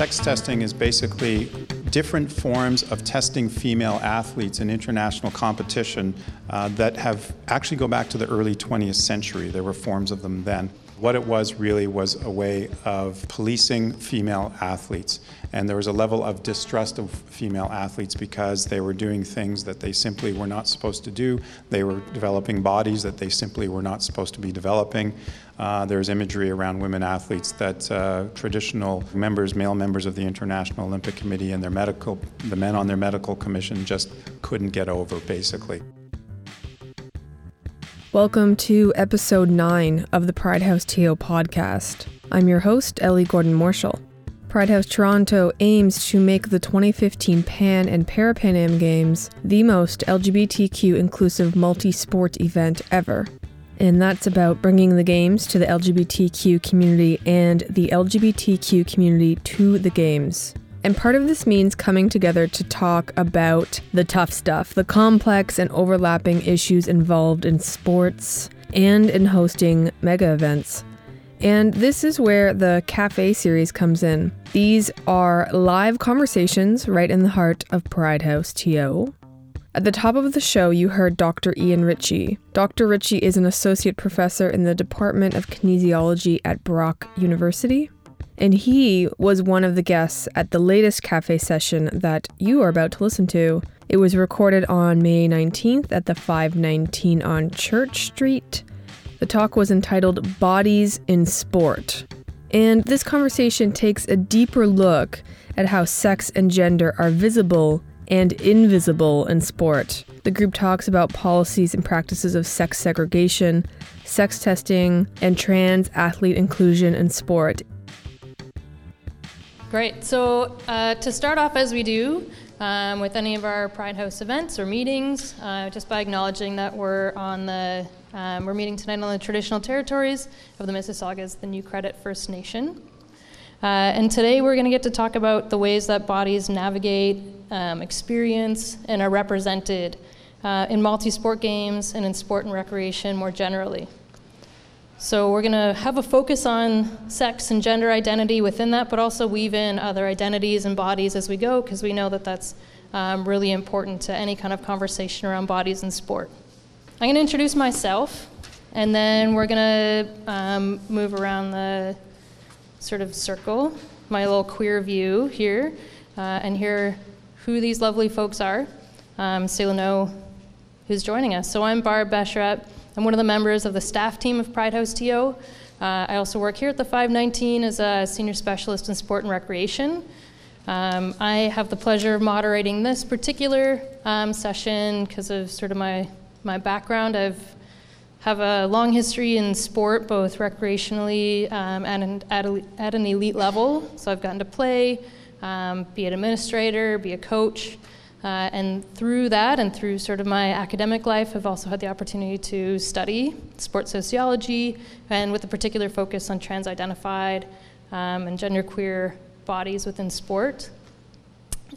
Sex testing is basically different forms of testing female athletes in international competition uh, that have actually go back to the early 20th century. There were forms of them then. What it was really was a way of policing female athletes. And there was a level of distrust of female athletes because they were doing things that they simply were not supposed to do. They were developing bodies that they simply were not supposed to be developing. Uh, there's imagery around women athletes that uh, traditional members, male members of the International Olympic Committee and their medical, the men on their medical commission just couldn't get over, basically. Welcome to episode 9 of the Pride House TO podcast. I'm your host, Ellie Gordon Marshall. Pride House Toronto aims to make the 2015 Pan and Parapan Am Games the most LGBTQ inclusive multi sport event ever. And that's about bringing the games to the LGBTQ community and the LGBTQ community to the games. And part of this means coming together to talk about the tough stuff, the complex and overlapping issues involved in sports and in hosting mega events. And this is where the Cafe series comes in. These are live conversations right in the heart of Pride House TO. At the top of the show, you heard Dr. Ian Ritchie. Dr. Ritchie is an associate professor in the Department of Kinesiology at Brock University and he was one of the guests at the latest cafe session that you are about to listen to. It was recorded on May 19th at the 519 on Church Street. The talk was entitled Bodies in Sport. And this conversation takes a deeper look at how sex and gender are visible and invisible in sport. The group talks about policies and practices of sex segregation, sex testing, and trans athlete inclusion in sport. Great. So uh, to start off as we do um, with any of our Pride House events or meetings, uh, just by acknowledging that we're on the um, we're meeting tonight on the traditional territories of the Mississaugas, the New Credit First Nation. Uh, and today we're going to get to talk about the ways that bodies navigate, um, experience, and are represented uh, in multi sport games and in sport and recreation more generally. So we're going to have a focus on sex and gender identity within that, but also weave in other identities and bodies as we go, because we know that that's um, really important to any kind of conversation around bodies in sport. I'm going to introduce myself, and then we're going to um, move around the sort of circle, my little queer view here, uh, and hear who these lovely folks are, um, so you'll know who's joining us. So I'm Barb Besharat. I'm one of the members of the staff team of Pride House TO. Uh, I also work here at the 519 as a senior specialist in sport and recreation. Um, I have the pleasure of moderating this particular um, session because of sort of my, my background. I've have a long history in sport, both recreationally um, and at, a, at, an elite level. So I've gotten to play, um, be an administrator, be a coach. Uh, and through that and through sort of my academic life, I've also had the opportunity to study sports sociology and with a particular focus on trans identified um, and genderqueer bodies within sport.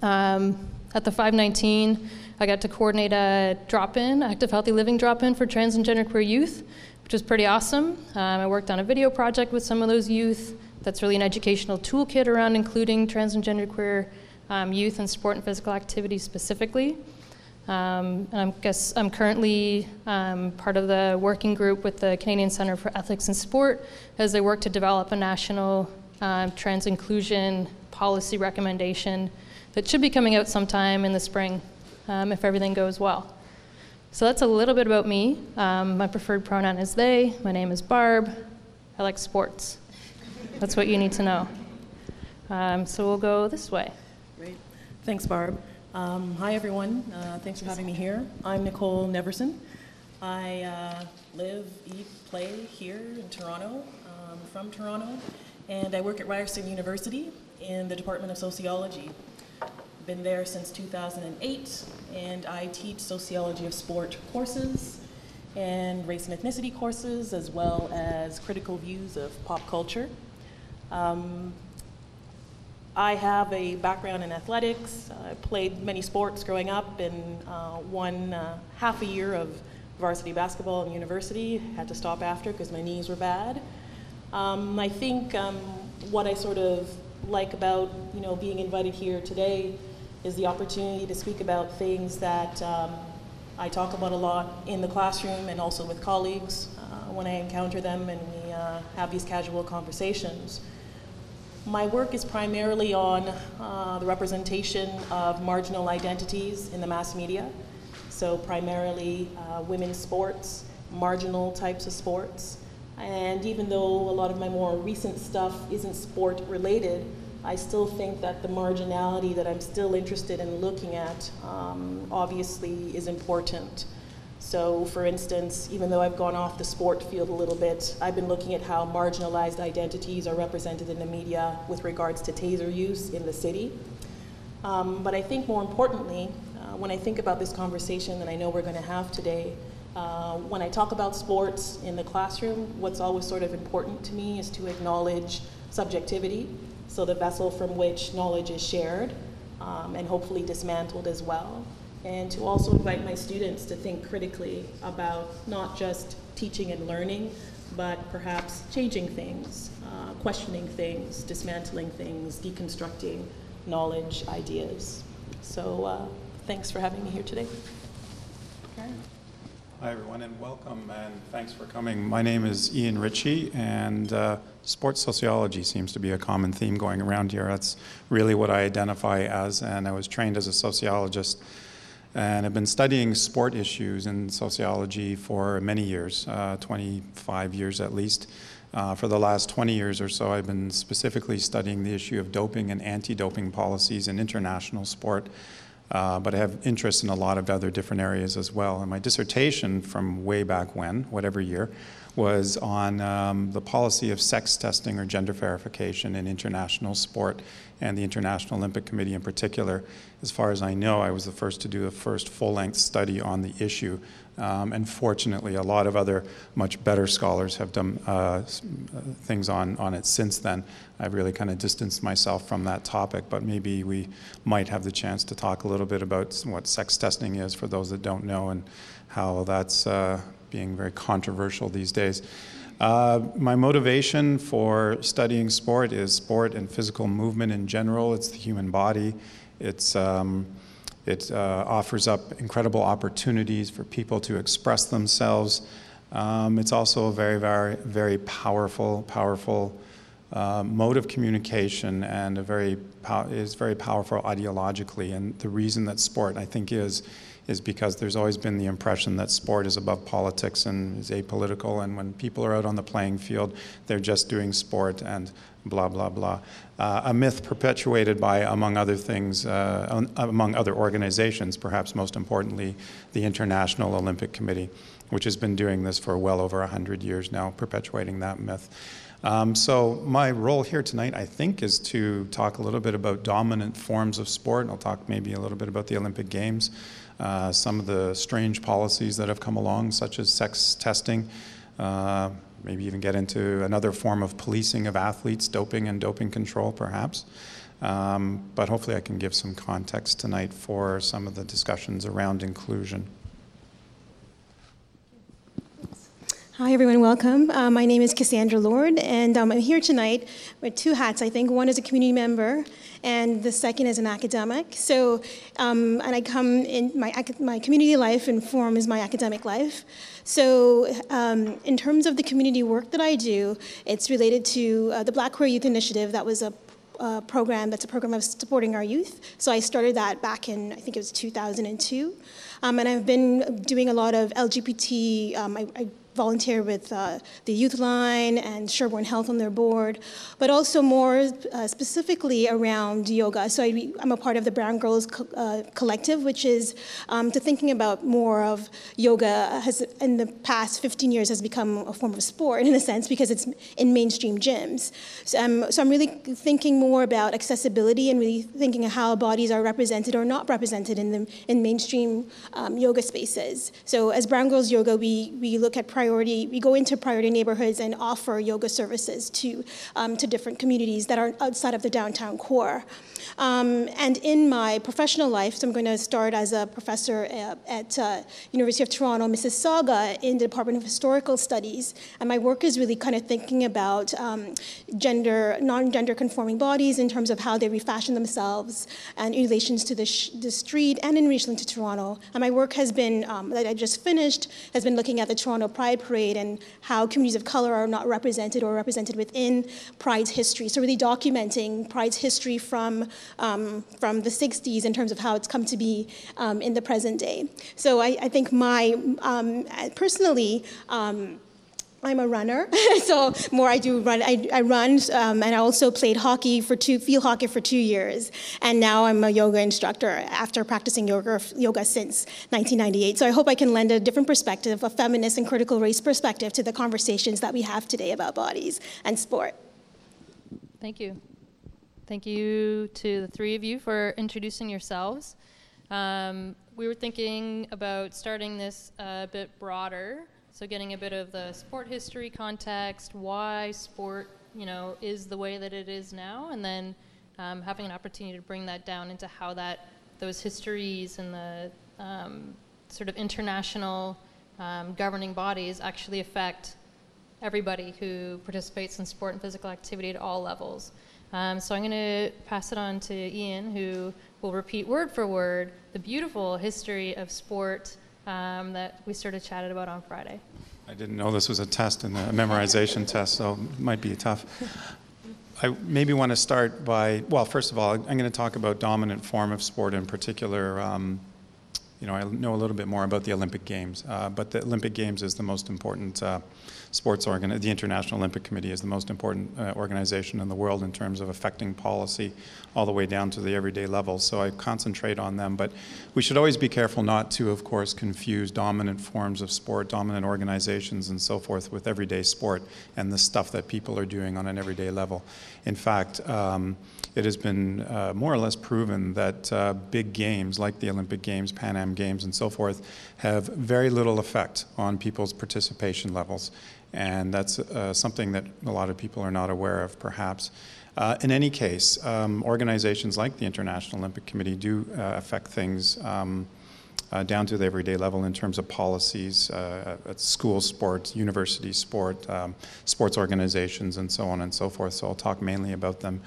Um, at the 519, I got to coordinate a drop in, active healthy living drop in for trans and genderqueer youth, which was pretty awesome. Um, I worked on a video project with some of those youth that's really an educational toolkit around including trans and genderqueer um, youth and sport and physical activity specifically. Um, and I guess I'm currently um, part of the working group with the Canadian Centre for Ethics in Sport as they work to develop a national uh, trans inclusion policy recommendation that should be coming out sometime in the spring um, if everything goes well. So that's a little bit about me. Um, my preferred pronoun is they. My name is Barb. I like sports. That's what you need to know. Um, so we'll go this way. Thanks, Barb. Um, hi, everyone. Uh, thanks for having me here. I'm Nicole Neverson. I uh, live, eat, play here in Toronto, um, from Toronto, and I work at Ryerson University in the Department of Sociology. Been there since 2008, and I teach sociology of sport courses and race and ethnicity courses, as well as critical views of pop culture. Um, I have a background in athletics. I played many sports growing up and uh, won uh, half a year of varsity basketball in university. Had to stop after because my knees were bad. Um, I think um, what I sort of like about you know being invited here today is the opportunity to speak about things that um, I talk about a lot in the classroom and also with colleagues uh, when I encounter them and we uh, have these casual conversations. My work is primarily on uh, the representation of marginal identities in the mass media. So, primarily uh, women's sports, marginal types of sports. And even though a lot of my more recent stuff isn't sport related, I still think that the marginality that I'm still interested in looking at um, obviously is important. So, for instance, even though I've gone off the sport field a little bit, I've been looking at how marginalized identities are represented in the media with regards to taser use in the city. Um, but I think more importantly, uh, when I think about this conversation that I know we're going to have today, uh, when I talk about sports in the classroom, what's always sort of important to me is to acknowledge subjectivity, so the vessel from which knowledge is shared um, and hopefully dismantled as well and to also invite my students to think critically about not just teaching and learning, but perhaps changing things, uh, questioning things, dismantling things, deconstructing knowledge, ideas. So uh, thanks for having me here today. Okay. Hi, everyone, and welcome, and thanks for coming. My name is Ian Ritchie, and uh, sports sociology seems to be a common theme going around here. That's really what I identify as, and I was trained as a sociologist and I've been studying sport issues in sociology for many years, uh, 25 years at least. Uh, for the last 20 years or so, I've been specifically studying the issue of doping and anti doping policies in international sport. Uh, but I have interest in a lot of other different areas as well. And my dissertation from way back when, whatever year, was on um, the policy of sex testing or gender verification in international sport and the International Olympic Committee in particular. As far as I know, I was the first to do the first full length study on the issue. Um, and fortunately, a lot of other much better scholars have done uh, things on, on it since then. I've really kind of distanced myself from that topic, but maybe we might have the chance to talk a little bit about what sex testing is for those that don't know and how that's uh, being very controversial these days. Uh, my motivation for studying sport is sport and physical movement in general. It's the human body. It's, um, it uh, offers up incredible opportunities for people to express themselves. Um, it's also a very, very, very powerful, powerful uh, mode of communication and a very is very powerful ideologically. And the reason that sport, I think, is is because there's always been the impression that sport is above politics and is apolitical, and when people are out on the playing field, they're just doing sport and blah, blah, blah. Uh, a myth perpetuated by, among other things, uh, among other organizations, perhaps most importantly, the International Olympic Committee, which has been doing this for well over 100 years now, perpetuating that myth. Um, so, my role here tonight, I think, is to talk a little bit about dominant forms of sport. And I'll talk maybe a little bit about the Olympic Games. Uh, some of the strange policies that have come along, such as sex testing, uh, maybe even get into another form of policing of athletes, doping and doping control, perhaps. Um, but hopefully, I can give some context tonight for some of the discussions around inclusion. Hi, everyone. Welcome. Uh, my name is Cassandra Lord, and um, I'm here tonight with two hats. I think one is a community member, and the second is an academic. So, um, and I come in my my community life informs my academic life. So, um, in terms of the community work that I do, it's related to uh, the Black Queer Youth Initiative. That was a uh, program that's a program of supporting our youth. So I started that back in, I think it was 2002. Um, and I've been doing a lot of LGBT, um, I, I volunteer with uh, the Youth Line and Sherbourne Health on their board, but also more uh, specifically around yoga. So I, am a part of the Brown Girls Co- uh, Collective, which is um, to thinking about more of yoga has in the past 15 years has become a form of sport in a sense because it's in mainstream gyms. So I'm, so I'm really thinking more about accessibility and really thinking how bodies are represented or not represented in the in mainstream um, yoga spaces. So as Brown Girls Yoga, we we look at priority, we go into priority neighborhoods and offer yoga services to, um, to different communities that are outside of the downtown core. Um, and in my professional life, so I'm going to start as a professor uh, at uh, University of Toronto, Mississauga, in the Department of Historical Studies. And my work is really kind of thinking about um, gender, non-gender conforming bodies in terms of how they refashion themselves and in relations to the, the street and in relation to Toronto. And my work has been, um, that I just finished, has been looking at the Toronto Pride Parade and how communities of color are not represented or represented within Pride's history. So really documenting Pride's history from um, from the 60s in terms of how it's come to be um, in the present day. So I, I think my, um, personally, um, I'm a runner, so more I do run. I, I run, um, and I also played hockey for two, field hockey for two years, and now I'm a yoga instructor after practicing yoga, yoga since 1998. So I hope I can lend a different perspective, a feminist and critical race perspective, to the conversations that we have today about bodies and sport. Thank you. Thank you to the three of you for introducing yourselves. Um, we were thinking about starting this a bit broader, so getting a bit of the sport history context, why sport, you know, is the way that it is now, and then um, having an opportunity to bring that down into how that those histories and the um, sort of international um, governing bodies actually affect everybody who participates in sport and physical activity at all levels. Um, so I'm going to pass it on to Ian, who will repeat word for word the beautiful history of sport um, that we sort of chatted about on Friday. I didn't know this was a test and a memorization test, so it might be tough. I maybe want to start by, well, first of all, I'm going to talk about dominant form of sport in particular. Um, you know, I know a little bit more about the Olympic Games, uh, but the Olympic Games is the most important uh, sports organ. The International Olympic Committee is the most important uh, organization in the world in terms of affecting policy all the way down to the everyday level. So I concentrate on them. But we should always be careful not to, of course, confuse dominant forms of sport, dominant organizations, and so forth with everyday sport and the stuff that people are doing on an everyday level. In fact, um, it has been uh, more or less proven that uh, big games like the Olympic Games, Pan Am Games, and so forth have very little effect on people's participation levels. And that's uh, something that a lot of people are not aware of, perhaps. Uh, in any case, um, organizations like the International Olympic Committee do uh, affect things. Um, uh, down to the everyday level in terms of policies uh, at school sports, university sport, um, sports organizations, and so on and so forth. So I'll talk mainly about them.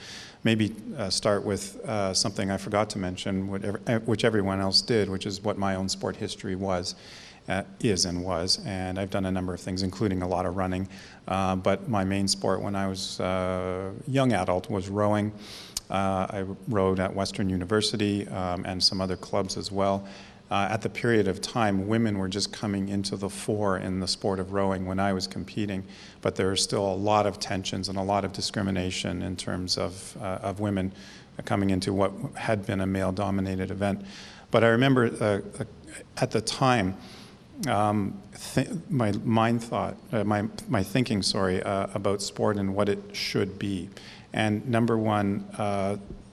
Maybe uh, start with something I forgot to mention, uh, which everyone else did, which is what my own sport history was. Uh, is and was, and I've done a number of things, including a lot of running. but my main sport when I was a young adult was rowing. I rowed at Western University um, and some other clubs as well uh, at the period of time, women were just coming into the fore in the sport of rowing when I was competing, but there were still a lot of tensions and a lot of discrimination in terms of, uh, of women coming into what had been a male dominated event. But I remember uh, uh at the time, um, th- my mind thought, uh, my, my thinking, sorry, uh, about sport and what it should be. And number one,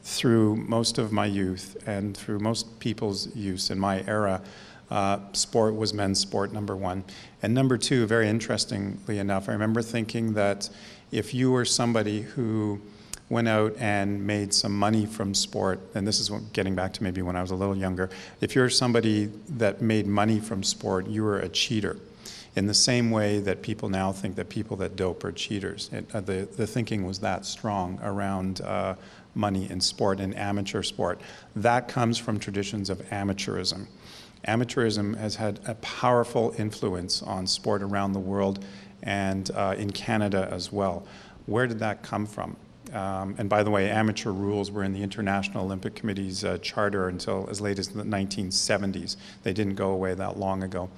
through most of my youth and through most people's use in my era, uh, sport was men's sport, number one. And number two, very interestingly enough, I remember thinking that if you were somebody who went out and made some money from sport, and this is getting back to maybe when I was a little younger, if you're somebody that made money from sport, you were a cheater. In the same way that people now think that people that dope are cheaters. It, uh, the, the thinking was that strong around uh, money in sport and amateur sport. That comes from traditions of amateurism. Amateurism has had a powerful influence on sport around the world and uh, in Canada as well. Where did that come from? Um, and by the way, amateur rules were in the International Olympic Committee's uh, charter until as late as the 1970s. They didn't go away that long ago.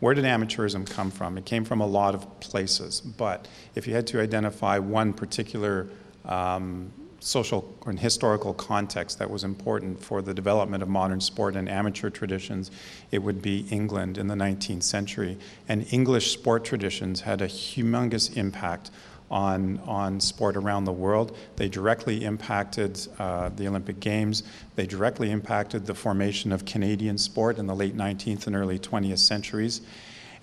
Where did amateurism come from? It came from a lot of places, but if you had to identify one particular um, social and historical context that was important for the development of modern sport and amateur traditions, it would be England in the 19th century. And English sport traditions had a humongous impact on, on sport around the world. They directly impacted uh, the Olympic Games. They directly impacted the formation of Canadian sport in the late 19th and early 20th centuries.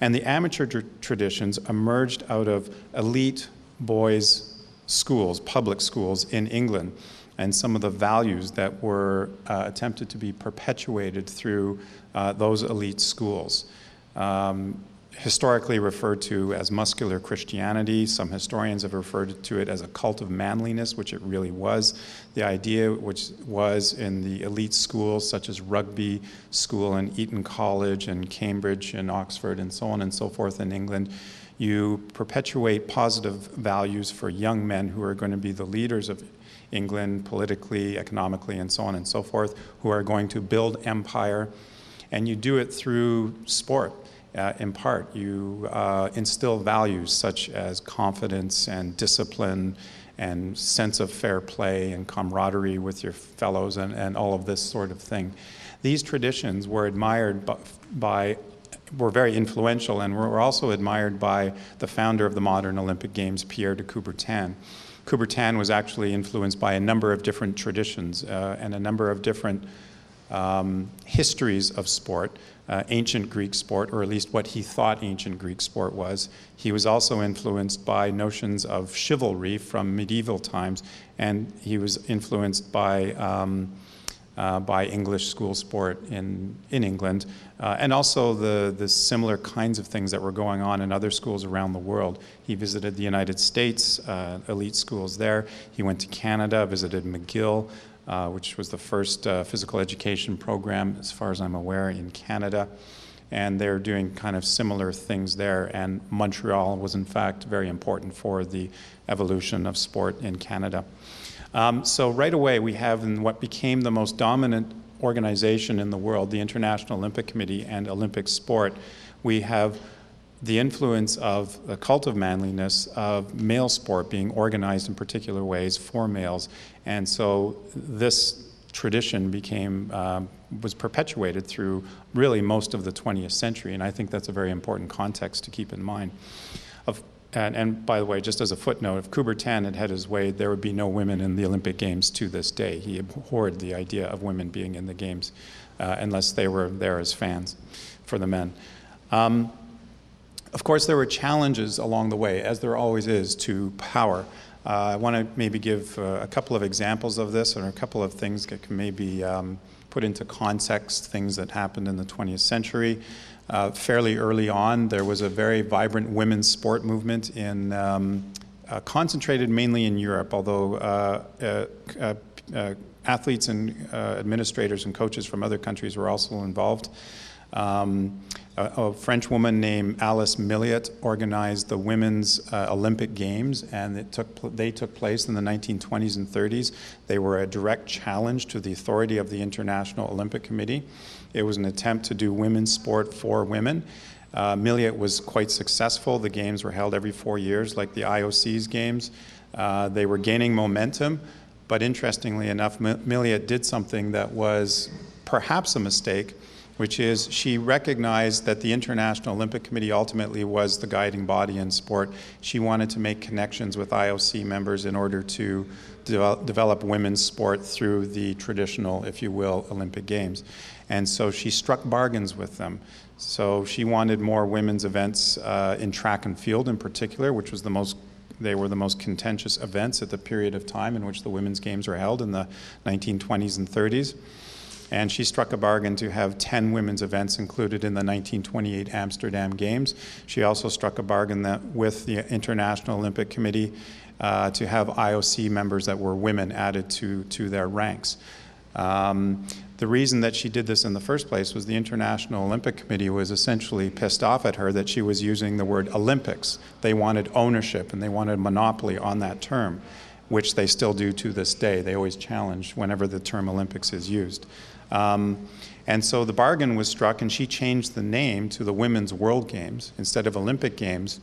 And the amateur tr- traditions emerged out of elite boys' schools, public schools in England, and some of the values that were uh, attempted to be perpetuated through uh, those elite schools. Um, historically referred to as muscular Christianity. Some historians have referred to it as a cult of manliness, which it really was. The idea, which was in the elite schools such as Rugby School and Eton College and Cambridge and Oxford and so on and so forth in England, you perpetuate positive values for young men who are going to be the leaders of England politically, economically, and so on and so forth, who are going to build empire. And you do it through sport uh, in part. You uh, instill values such as confidence and discipline and sense of fair play and camaraderie with your fellows and, and all of this sort of thing. These traditions were admired by, by were very influential and were also admired by the founder of the modern Olympic Games, Pierre de Coubertin. Coubertin was actually influenced by a number of different traditions uh, and a number of different um, histories of sport, uh, ancient Greek sport, or at least what he thought ancient Greek sport was. He was also influenced by notions of chivalry from medieval times, and he was influenced by. Um, uh, by English school sport in, in England, uh, and also the, the similar kinds of things that were going on in other schools around the world. He visited the United States, uh, elite schools there. He went to Canada, visited McGill, uh, which was the first uh, physical education program, as far as I'm aware, in Canada. And they're doing kind of similar things there. And Montreal was, in fact, very important for the evolution of sport in Canada. Um, so, right away, we have in what became the most dominant organization in the world, the International Olympic Committee and Olympic sport, we have the influence of the cult of manliness of male sport being organized in particular ways for males. And so this tradition became um, was perpetuated through really most of the 20th century, and I think that's a very important context to keep in mind. Of, and, and, by the way, just as a footnote, if Coubertin had had his way, there would be no women in the Olympic Games to this day. He abhorred the idea of women being in the Games uh, unless they were there as fans for the men. Um, of course, there were challenges along the way, as there always is, to power. Uh, I want to maybe give uh, a couple of examples of this and a couple of things that can maybe um, put into context things that happened in the 20th century. Uh, fairly early on, there was a very vibrant women's sport movement in. Um, uh, concentrated mainly in Europe, although uh, uh, athletes and administrators and coaches from other countries were also involved. Um, a, a, French woman named Alice Milliat organized the Women's uh, Olympic Games, and it took they took place in the 1920s and 30s. They were a direct challenge to the authority of the International Olympic Committee. It was an attempt to do women's sport for women. Uh, Milliat was quite successful. The games were held every four years, like the IOC's games. Uh, they were gaining momentum, but interestingly enough, Milliat did something that was perhaps a mistake which is she recognized that the International Olympic Committee ultimately was the guiding body in sport. She wanted to make connections with IOC members in order to de- develop women's sport through the traditional, if you will, Olympic Games. And so she struck bargains with them. So she wanted more women's events uh, in track and field in particular, which was the most they were the most contentious events at the period of time in which the women's games were held in the 1920s and 30s and she struck a bargain to have 10 women's events included in the 1928 Amsterdam Games. She also struck a bargain that with the International Olympic Committee uh, to have IOC members that were women added to, to their ranks. Um, the reason that she did this in the first place was the International Olympic Committee was essentially pissed off at her that she was using the word Olympics. They wanted ownership and they wanted monopoly on that term, which they still do to this day. They always challenge whenever the term Olympics is used. Um, and so the bargain was struck, and she changed the name to the Women's World Games instead of Olympic Games.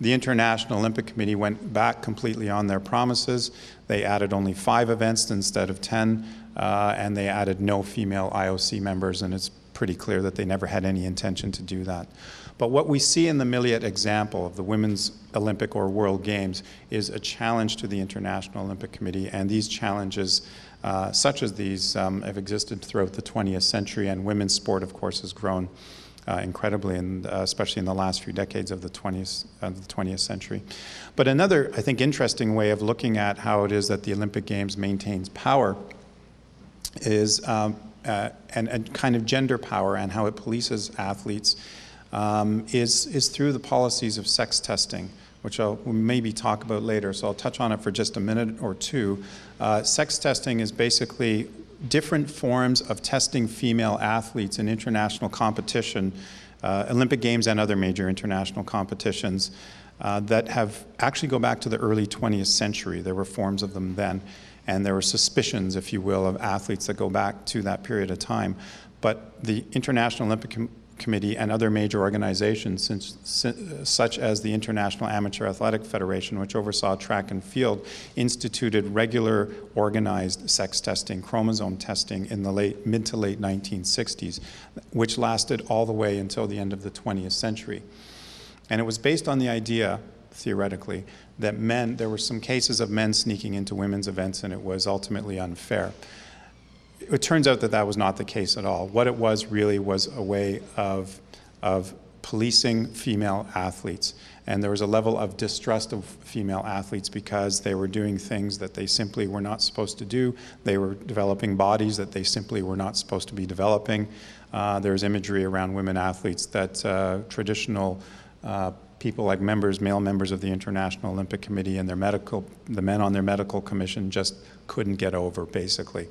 The International Olympic Committee went back completely on their promises. They added only five events instead of 10, uh, and they added no female IOC members, and it's pretty clear that they never had any intention to do that. But what we see in the Milliat example of the Women's Olympic or World Games is a challenge to the International Olympic Committee, and these challenges uh, such as these um, have existed throughout the 20th century, and women's sport, of course, has grown uh, incredibly, and uh, especially in the last few decades of the 20th, of the 20th century. But another, I think, interesting way of looking at how it is that the Olympic Games maintains power is um, uh, and, and, kind of gender power and how it polices athletes um, is, is through the policies of sex testing, which I'll maybe talk about later. So I'll touch on it for just a minute or two. Uh, sex testing is basically different forms of testing female athletes in international competition, uh, Olympic Games and other major international competitions. Uh, that have actually go back to the early 20th century. There were forms of them then, and there were suspicions, if you will, of athletes that go back to that period of time. But the International Olympic Com- Committee and other major organizations, since, such as the International Amateur Athletic Federation, which oversaw track and field, instituted regular organized sex testing, chromosome testing in the late, mid to late 1960s, which lasted all the way until the end of the 20th century. And it was based on the idea, theoretically, that men, there were some cases of men sneaking into women's events and it was ultimately unfair it turns out that that was not the case at all. What it was really was a way of, of policing female athletes. And there was a level of distrust of female athletes because they were doing things that they simply were not supposed to do. They were developing bodies that they simply were not supposed to be developing. Uh, there's imagery around women athletes that uh, traditional uh, people like members, male members of the International Olympic Committee and their medical, the men on their medical commission just couldn't get over, basically.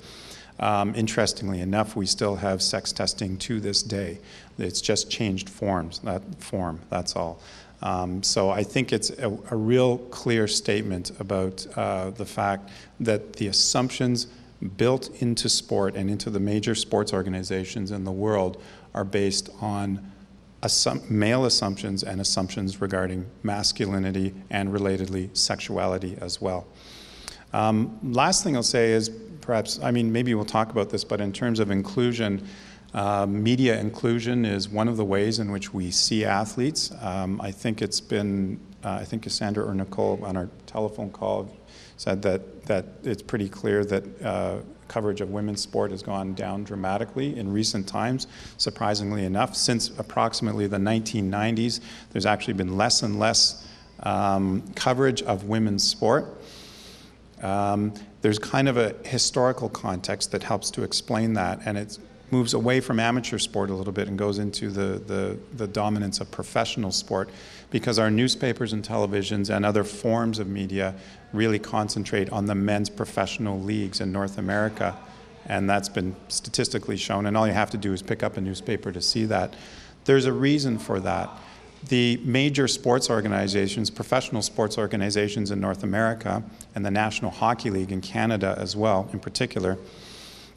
Um, interestingly enough, we still have sex testing to this day. It's just changed forms, that form, that's all. Um, so I think it's a, a real clear statement about uh, the fact that the assumptions built into sport and into the major sports organizations in the world are based on assum- male assumptions and assumptions regarding masculinity and relatedly sexuality as well. Um, last thing I'll say is perhaps, I mean, maybe we'll talk about this, but in terms of inclusion, uh, media inclusion is one of the ways in which we see athletes. Um, I think it's been, uh, I think Cassandra or Nicole on our telephone call said that, that it's pretty clear that uh, coverage of women's sport has gone down dramatically in recent times, surprisingly enough. Since approximately the 1990s, there's actually been less and less um, coverage of women's sport. Um, there's kind of a historical context that helps to explain that, and it moves away from amateur sport a little bit and goes into the, the, the dominance of professional sport because our newspapers and televisions and other forms of media really concentrate on the men's professional leagues in North America. And that's been statistically shown, and all you have to do is pick up a newspaper to see that. There's a reason for that the major sports organizations, professional sports organizations in North America, and the National Hockey League in Canada as well, in particular,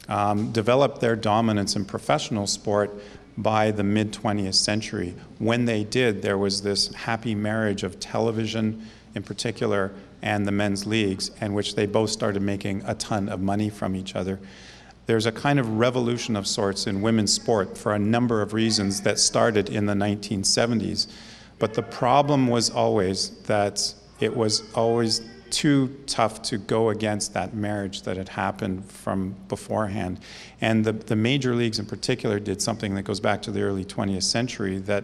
um, developed their dominance in professional sport by the mid 20th century. When they did, there was this happy marriage of television in particular and the men's leagues, in which they both started making a ton of money from each other there's a kind of revolution of sorts in women's sport for a number of reasons that started in the 1970s. But the problem was always that it was always too tough to go against that marriage that had happened from beforehand. And the, the major leagues in particular did something that goes back to the early 20th century that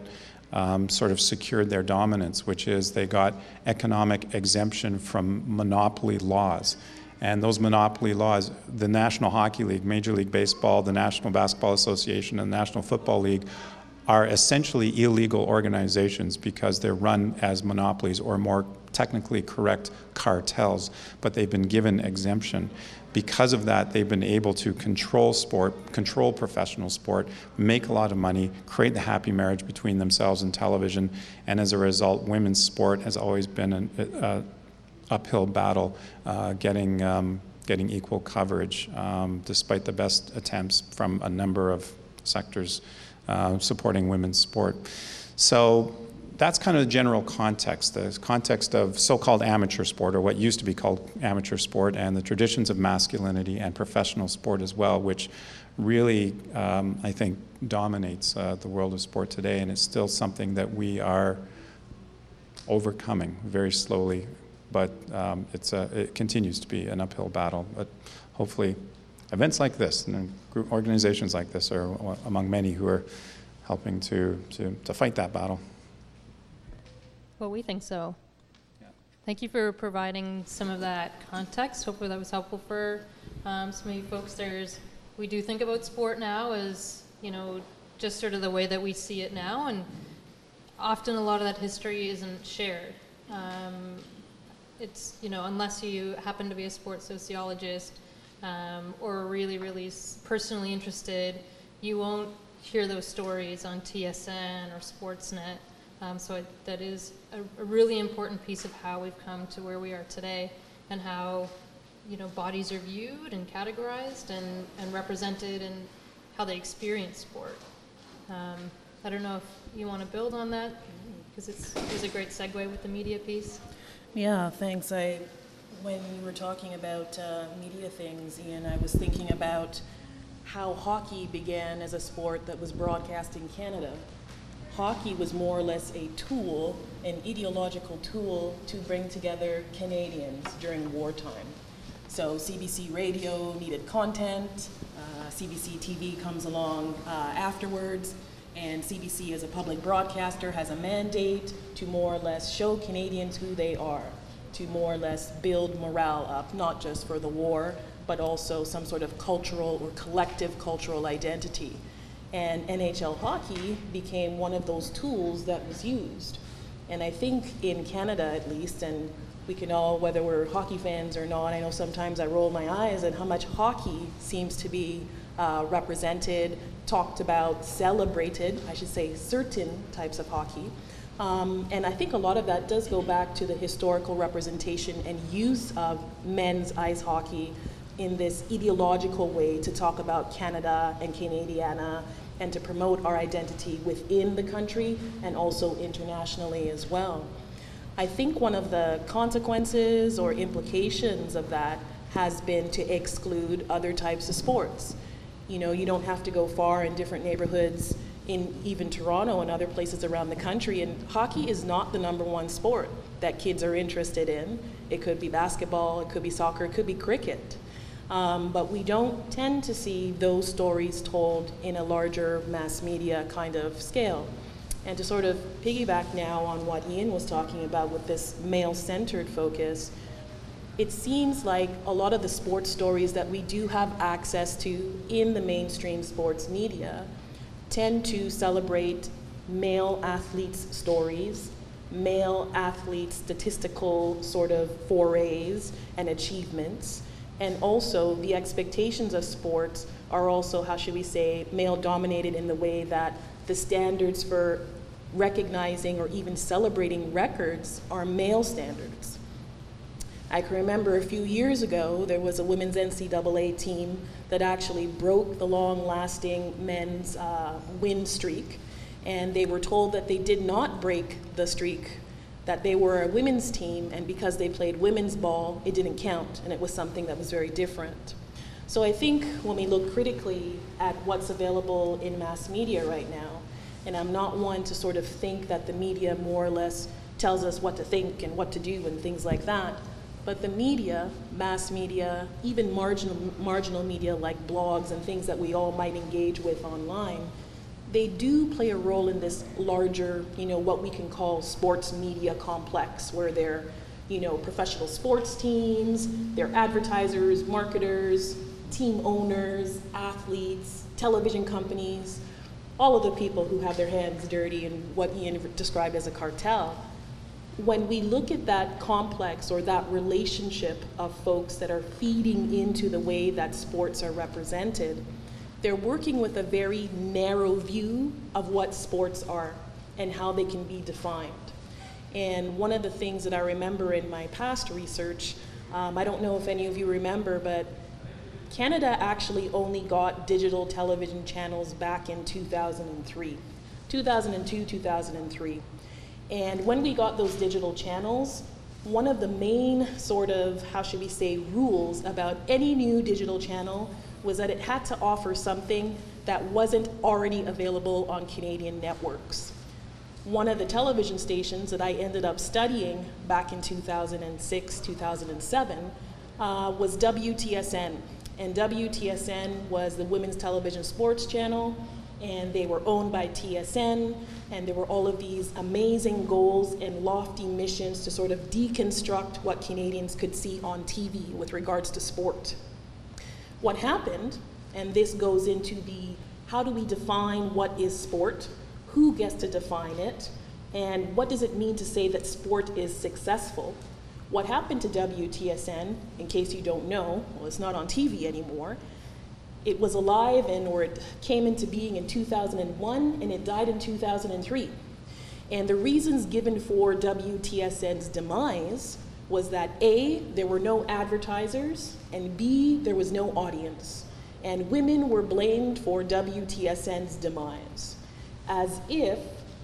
um, sort of secured their dominance, which is they got economic exemption from monopoly laws. And those monopoly laws, the National Hockey League, Major League Baseball, the National Basketball Association, and the National Football League are essentially illegal organizations because they're run as monopolies or more technically correct cartels, but they've been given exemption. Because of that, they've been able to control sport, control professional sport, make a lot of money, create the happy marriage between themselves and television, and as a result, women's sport has always been an, a, uphill battle uh, getting, um, getting equal coverage, um, despite the best attempts from a number of sectors uh, supporting women's sport. So that's kind of the general context, the context of so called amateur sport, or what used to be called amateur sport, and the traditions of masculinity and professional sport as well, which really, um, I think, dominates uh, the world of sport today, and it's still something that we are overcoming very slowly but um, it's a, it continues to be an uphill battle. But hopefully, events like this and group organizations like this are among many who are helping to, to, to fight that battle. Well, we think so. Thank you for providing some of that context. Hopefully that was helpful for um, some of you folks. There's, we do think about sport now as, you know, just sort of the way that we see it now, and often a lot of that history isn't shared. Um, it's, you know, unless you happen to be a sports sociologist um, or really, really personally interested, you won't hear those stories on TSN or Sportsnet. Um, so it, that is a, a, really important piece of how we've come to where we are today and how you know bodies are viewed and categorized and, and represented and how they experience sport. Um, I don't know if you want to build on that because it's, it's a great segue with the media piece. Yeah, thanks. I when you were talking about uh, media things, Ian, I was thinking about how hockey began as a sport that was broadcast in Canada hockey was more or less a tool, an ideological tool to bring together Canadians during wartime. So CBC radio needed content, uh, CBC TV comes along uh, afterwards, and CBC as a public broadcaster has a mandate to more or less show Canadians who they are, to more or less build morale up, not just for the war, but also some sort of cultural or collective cultural identity. And NHL hockey became one of those tools that was used. And I think in Canada at least, and we can all, whether we're hockey fans or not, I know sometimes I roll my eyes at how much hockey seems to be uh, represented, talked about, celebrated, I should say, certain types of hockey. Um, and I think a lot of that does go back to the historical representation and use of men's ice hockey in this ideological way to talk about Canada and Canadiana and to promote our identity within the country and also internationally as well. I think one of the consequences or implications of that has been to exclude other types of sports. You know, you don't have to go far in different neighborhoods in even Toronto and other places around the country. And hockey is not the number one sport that kids are interested in. It could be basketball, it could be soccer, it could be cricket. Um, but we don't tend to see those stories told in a larger mass media kind of scale. And to sort of piggyback now on what Ian was talking about with this male centered focus, it seems like a lot of the sports stories that we do have access to in the mainstream sports media tend to celebrate male athletes' stories, male athletes' statistical sort of forays and achievements and also the expectations of sports are also, how should we say, male dominated in the way that the standards for recognizing or even celebrating records are male standards. I can remember a few years ago, there was a women's NCAA team that actually broke the long lasting men's uh, win streak. And they were told that they did not break the streak that they were a women's team, and because they played women's ball, it didn't count, and it was something that was very different. So I think when we look critically at what's available in mass media right now, and I'm not one to sort of think that the media more or less tells us what to think and what to do and things like that, but the media, mass media, even marginal, marginal media like blogs and things that we all might engage with online, they do play a role in this larger, you know, what we can call sports media complex, where they're, you know, professional sports teams, they're advertisers, marketers, team owners, athletes, television companies, all of the people who have their hands dirty in what Ian described as a cartel. When we look at that complex or that relationship of folks that are feeding into the way that sports are represented, they're working with a very narrow view of what sports are and how they can be defined. And one of the things that I remember in my past research, um, I don't know if any of you remember, but Canada actually only got digital television channels back in 2003, 2002, 2003. And when we got those digital channels, one of the main sort of, how should we say, rules about any new digital channel was that it had to offer something that wasn't already available on Canadian networks. One of the television stations that I ended up studying back in 2006, 2007 uh, was WTSN. And WTSN was the Women's Television Sports Channel. And they were owned by TSN, and there were all of these amazing goals and lofty missions to sort of deconstruct what Canadians could see on TV with regards to sport. What happened, and this goes into the how do we define what is sport, who gets to define it, and what does it mean to say that sport is successful? What happened to WTSN, in case you don't know, well, it's not on TV anymore, it was alive and or it came into being in 2001 and it died in 2003. And the reasons given for WTSN's demise was that A, there were no advertisers, and B, there was no audience. And women were blamed for WTSN's demise, as if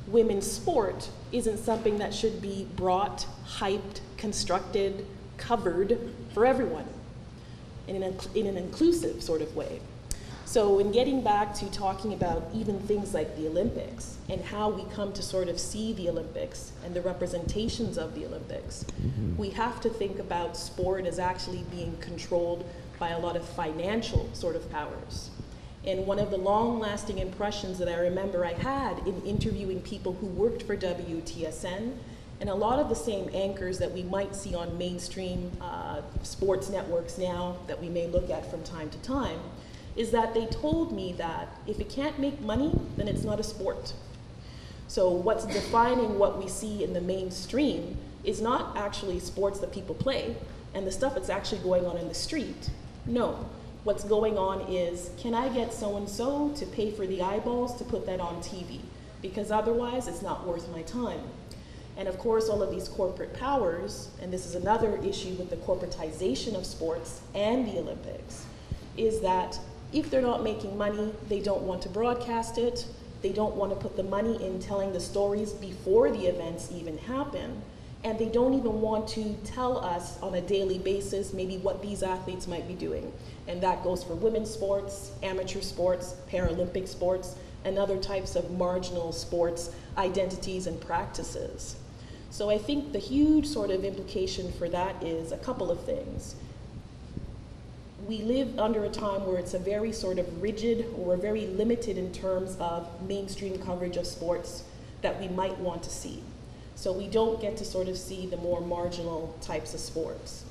women's sport isn't something that should be brought, hyped, constructed, covered for everyone in an, in an inclusive sort of way. So, in getting back to talking about even things like the Olympics and how we come to sort of see the Olympics and the representations of the Olympics, mm-hmm. we have to think about sport as actually being controlled by a lot of financial sort of powers. And one of the long lasting impressions that I remember I had in interviewing people who worked for WTSN and a lot of the same anchors that we might see on mainstream uh, sports networks now that we may look at from time to time is that they told me that if it can't make money, then it's not a sport. So, what's defining what we see in the mainstream is not actually sports that people play and the stuff that's actually going on in the street. No. What's going on is can I get so and so to pay for the eyeballs to put that on TV? Because otherwise, it's not worth my time. And of course, all of these corporate powers, and this is another issue with the corporatization of sports and the Olympics, is that if they're not making money, they don't want to broadcast it, they don't want to put the money in telling the stories before the events even happen, and they don't even want to tell us on a daily basis maybe what these athletes might be doing. And that goes for women's sports, amateur sports, Paralympic sports, and other types of marginal sports identities and practices. So I think the huge sort of implication for that is a couple of things. We live under a time where it's a very sort of rigid or very limited in terms of mainstream coverage of sports that we might want to see. So we don't get to sort of see the more marginal types of sports.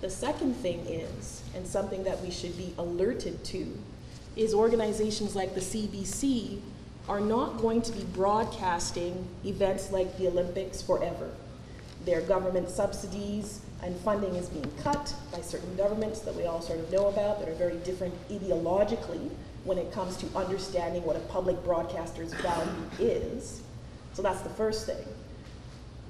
The second thing is, and something that we should be alerted to, is organizations like the CBC are not going to be broadcasting events like the Olympics forever. Their government subsidies and funding is being cut by certain governments that we all sort of know about that are very different ideologically when it comes to understanding what a public broadcaster's value is. So that's the first thing.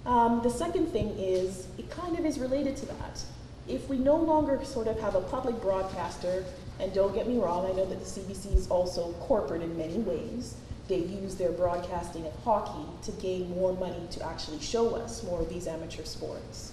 Um, the second thing is, it kind of is related to that. If we no longer sort of have a public broadcaster, and don't get me wrong, I know that the CBC is also corporate in many ways, they use their broadcasting of hockey to gain more money to actually show us more of these amateur sports.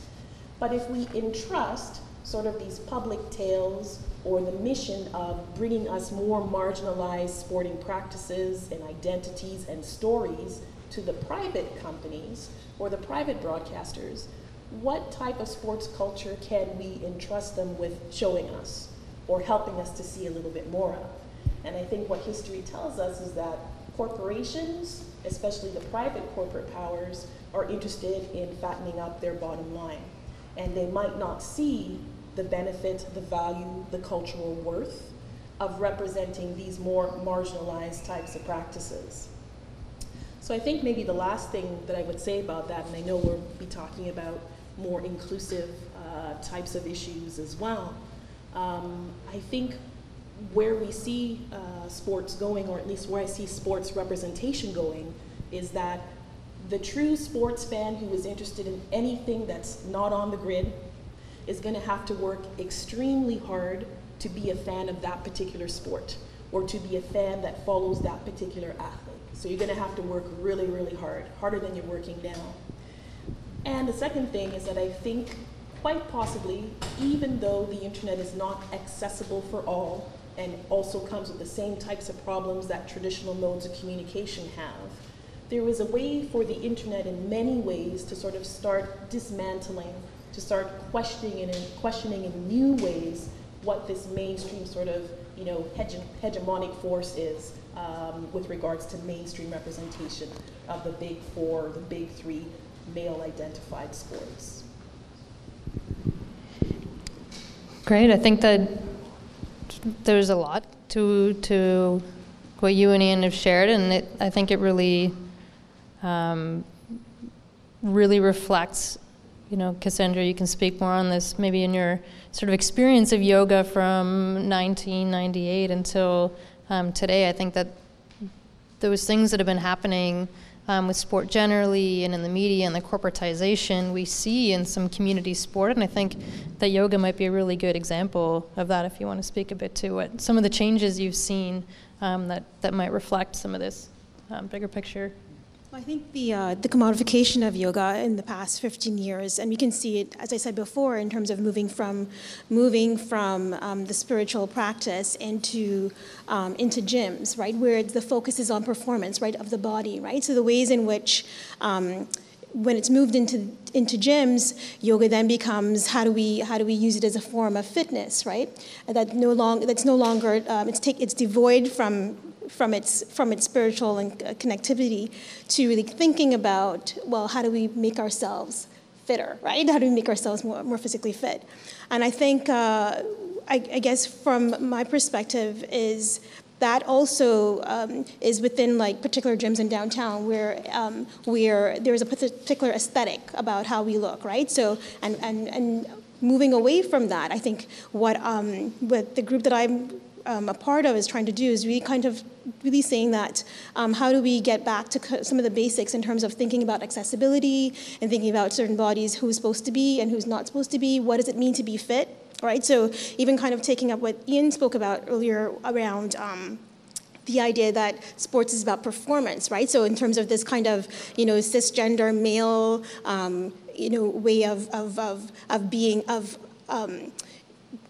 But if we entrust sort of these public tales or the mission of bringing us more marginalized sporting practices and identities and stories to the private companies or the private broadcasters, what type of sports culture can we entrust them with showing us or helping us to see a little bit more of? And I think what history tells us is that corporations, especially the private corporate powers, are interested in fattening up their bottom line. And they might not see the benefit, the value, the cultural worth of representing these more marginalized types of practices. So I think maybe the last thing that I would say about that, and I know we'll be talking about more inclusive uh, types of issues as well, um, I think where we see uh, sports going, or at least where I see sports representation going, is that the true sports fan who is interested in anything that's not on the grid is going to have to work extremely hard to be a fan of that particular sport or to be a fan that follows that particular athlete. So you're going to have to work really, really hard, harder than you're working now. And the second thing is that I think quite possibly, even though the internet is not accessible for all and also comes with the same types of problems that traditional modes of communication have, there is a way for the internet in many ways to sort of start dismantling, to start questioning and questioning in new ways what this mainstream sort of you know, hege- hegemonic force is um, with regards to mainstream representation of the big four, the big three male identified sports. Great. I think that there's a lot to to what you and Ian have shared, and it, I think it really um, really reflects. You know, Cassandra, you can speak more on this maybe in your sort of experience of yoga from 1998 until um, today. I think that those things that have been happening um, with sport generally and in the media and the corporatization we see in some community sport. And I think that yoga might be a really good example of that if you want to speak a bit to what Some of the changes you've seen um, that, that might reflect some of this um, bigger picture. I think the, uh, the commodification of yoga in the past 15 years, and we can see it, as I said before, in terms of moving from moving from um, the spiritual practice into um, into gyms, right, where the focus is on performance, right, of the body, right. So the ways in which um, when it's moved into into gyms, yoga then becomes how do we how do we use it as a form of fitness, right? That no long that's no longer um, it's take it's devoid from from its from its spiritual and connectivity to really thinking about well how do we make ourselves fitter right? How do we make ourselves more, more physically fit? And i think uh, I, I, guess from my perspective is that also um, is within like particular gyms in downtown where um, where there's a particular aesthetic about how we look right? So and and and moving away from that i think what um, with the group that i'm um, a part of is trying to do is really kind of really saying that um, how do we get back to some of the basics in terms of thinking about accessibility and thinking about certain bodies who's supposed to be and who's not supposed to be what does it mean to be fit right so even kind of taking up what ian spoke about earlier around um, the idea that sports is about performance, right? So in terms of this kind of, you know, cisgender male, um, you know, way of, of, of, of being, of um,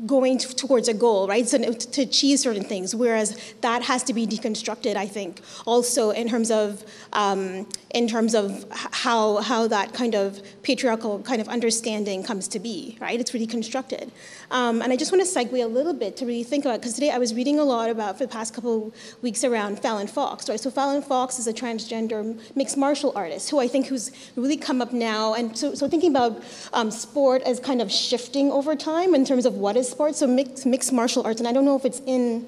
going towards a goal, right? So to achieve certain things, whereas that has to be deconstructed, I think, also in terms of um, in terms of how how that kind of patriarchal kind of understanding comes to be, right? It's really constructed, um, and I just want to segue a little bit to really think about because today I was reading a lot about for the past couple weeks around Fallon Fox, right? So Fallon Fox is a transgender mixed martial artist who I think who's really come up now, and so so thinking about um, sport as kind of shifting over time in terms of what is sport, so mixed, mixed martial arts, and I don't know if it's in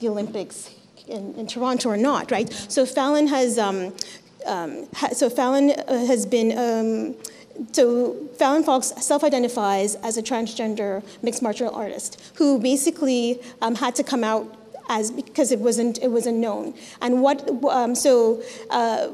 the Olympics in, in Toronto or not, right? So Fallon has, um, um, ha, so Fallon uh, has been, um, so Fallon Fox self-identifies as a transgender mixed martial artist who basically um, had to come out as because it wasn't it wasn't known. And what um, so uh,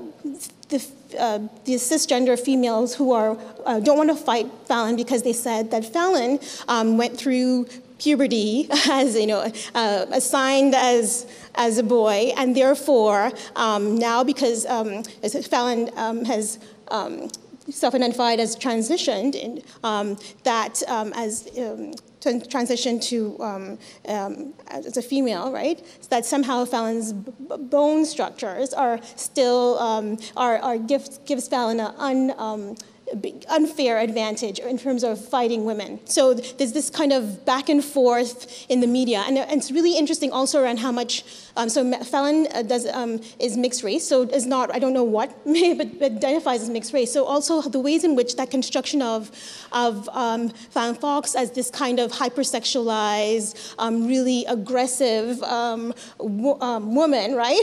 the uh, the cisgender females who are uh, don't want to fight Fallon because they said that Fallon um, went through puberty as you know uh, assigned as as a boy and therefore um, now because um, Fallon um, has um, self-identified as transitioned in, um, that as transition to um, um, as a female, right? So that somehow Fallon's bone structures are still um, are, are gives gives Fallon an un, um, unfair advantage in terms of fighting women. So there's this kind of back and forth in the media, and, and it's really interesting also around how much. Um, so Fallon uh, does um, is mixed race, so is not I don't know what, but, identifies as mixed race. So also the ways in which that construction of of um, Fallon Fox as this kind of hypersexualized, um, really aggressive um, um, woman, right?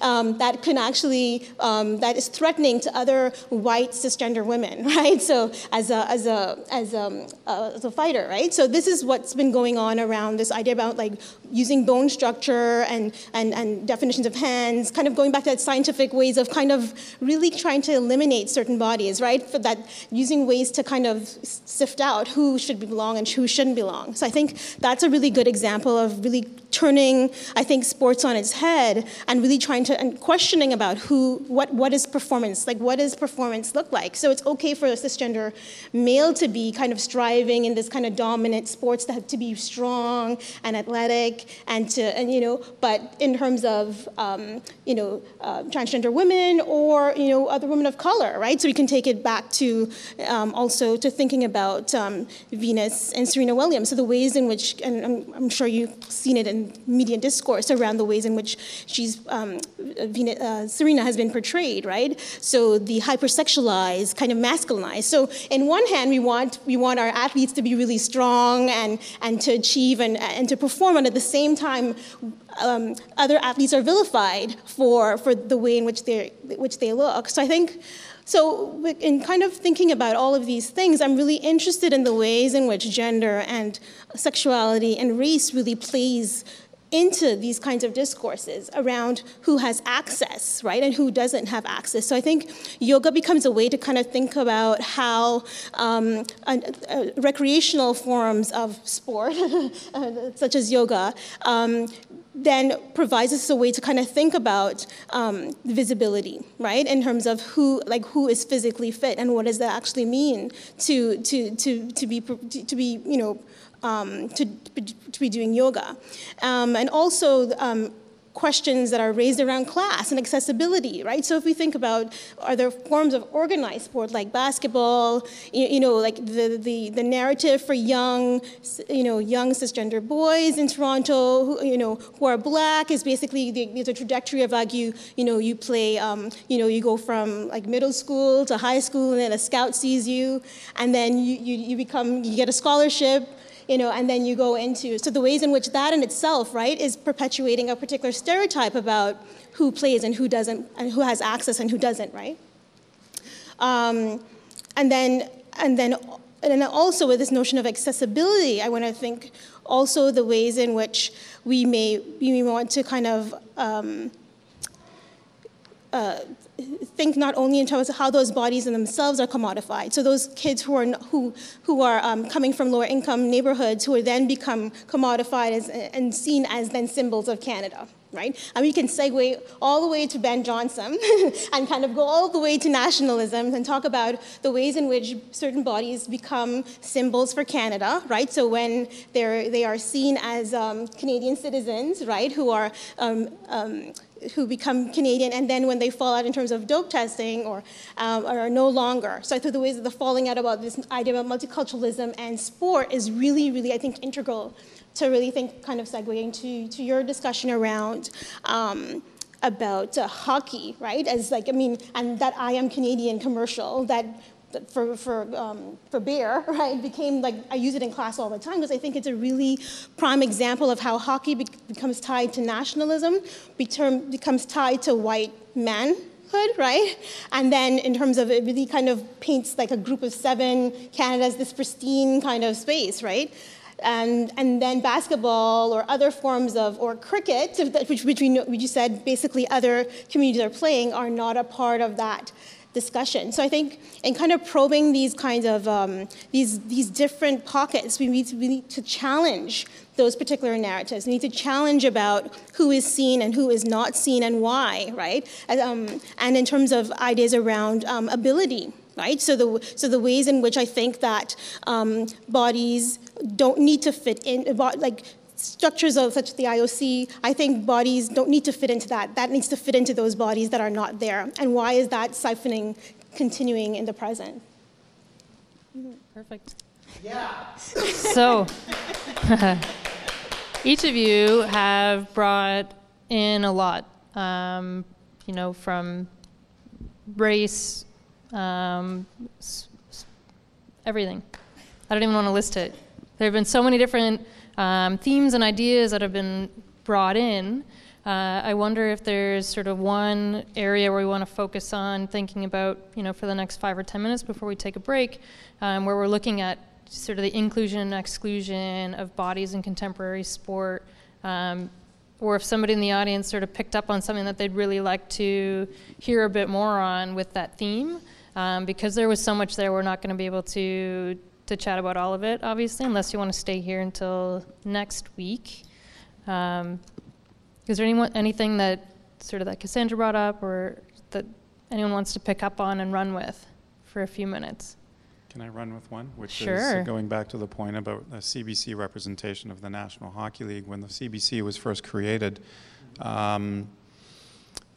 that can actually that is threatening to other white cisgender women right? So as a as a as a, uh, as a fighter, right? So this is what's been going on around this idea about like using bone structure and and and definitions of hands, kind of going back to that scientific ways of kind of really trying to eliminate certain bodies, right? For that using ways to kind of sift out who should belong and who shouldn't belong. So I think that's a really good example of really turning, I think, sports on its head and really trying to and questioning about who, what, what is performance, like what does performance look like? So it's okay for a cisgender male to be kind of striving in this kind of dominant sports to, to be strong and athletic and to, and you know, but in terms of, um, you know, uh, transgender women or, you know, other women of color, right? So we can take it back to um, also to thinking about um, Venus and Serena Williams. So the ways in which, and I'm, I'm sure you've seen it in in media discourse around the ways in which she's um, uh, Serena has been portrayed, right? So the hypersexualized, kind of masculinized. So in one hand, we want we want our athletes to be really strong and and to achieve and and to perform, and at the same time, um, other athletes are vilified for for the way in which they which they look. So I think. So, in kind of thinking about all of these things, I'm really interested in the ways in which gender and sexuality and race really plays into these kinds of discourses around who has access, right, and who doesn't have access. So I think yoga becomes a way to kind of think about how um, recreational forms of sport, such as yoga, um, then provides us a way to kind of think about um, visibility, right? In terms of who, like, who is physically fit and what does that actually mean to to to to be to be you know um, to to be doing yoga, um, and also um, questions that are raised around class and accessibility, right? So if we think about are there forms of organized sport like basketball, you, you know, like the, the, the narrative for young, you know, young cisgender boys in Toronto, who, you know, who are black is basically the, the trajectory of like you, you know, you play, um, you know, you go from like middle school to high school and then a scout sees you and then you, you, you become, you get a scholarship you know, and then you go into, so the ways in which that in itself, right, is perpetuating a particular stereotype about who plays and who doesn't, and who has access and who doesn't, right? Um, and then, and then, and then also with this notion of accessibility, I want to think also the ways in which we may, we may want to kind of um, uh, think not only in terms of how those bodies in themselves are commodified. So those kids who are who who are um, coming from lower income neighborhoods who are then become commodified as, and seen as then symbols of Canada. Right? And we can segue all the way to Ben Johnson and kind of go all the way to nationalism and talk about the ways in which certain bodies become symbols for Canada, right? So when they're, they are seen as um, Canadian citizens, right, who are um, um who become Canadian, and then when they fall out in terms of dope testing or um, are no longer. So I think the ways that the falling out about this idea about multiculturalism and sport is really, really, I think, integral to really think, kind of segueing to, to your discussion around. Um, about uh, hockey, right? As like, I mean, and that I am Canadian commercial that for, for, um, for beer, right, became like, I use it in class all the time because I think it's a really prime example of how hockey be- becomes tied to nationalism, term, becomes tied to white manhood, right? And then in terms of it really kind of paints like a group of seven, Canada Canada's this pristine kind of space, right? And, and then basketball or other forms of, or cricket, which, which we, know, we just said basically other communities are playing, are not a part of that discussion. So I think in kind of probing these kinds of um, these these different pockets, we need to we need to challenge those particular narratives. We need to challenge about who is seen and who is not seen and why, right? And, um, and in terms of ideas around um, ability, right? So the so the ways in which I think that um, bodies don't need to fit in, like structures of such as the IOC, I think bodies don't need to fit into that. That needs to fit into those bodies that are not there. And why is that siphoning continuing in the present? Perfect. Yeah. so, each of you have brought in a lot, um, you know, from race, um, everything. I don't even want to list it. There have been so many different um, themes and ideas that have been brought in. Uh, I wonder if there's sort of one area where we want to focus on thinking about, you know, for the next five or ten minutes before we take a break, um, where we're looking at sort of the inclusion and exclusion of bodies in contemporary sport, um, or if somebody in the audience sort of picked up on something that they'd really like to hear a bit more on with that theme. Um, because there was so much there, we're not going to be able to to chat about all of it, obviously, unless you want to stay here until next week. Um, is there anyone, anything that sort of that Cassandra brought up or that anyone wants to pick up on and run with for a few minutes? Can I run with one? Which sure. is going back to the point about the CBC representation of the National Hockey League. When the CBC was first created, um,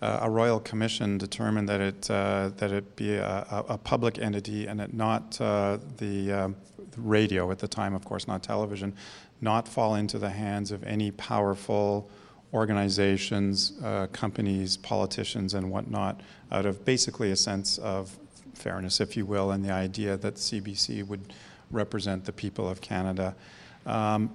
a royal commission determined that it uh, that it be a, a, public entity and it not uh, the um, radio at the time, of course, not television, not fall into the hands of any powerful organizations, uh, companies, politicians, and whatnot, out of basically a sense of fairness, if you will, and the idea that CBC would represent the people of Canada. Um,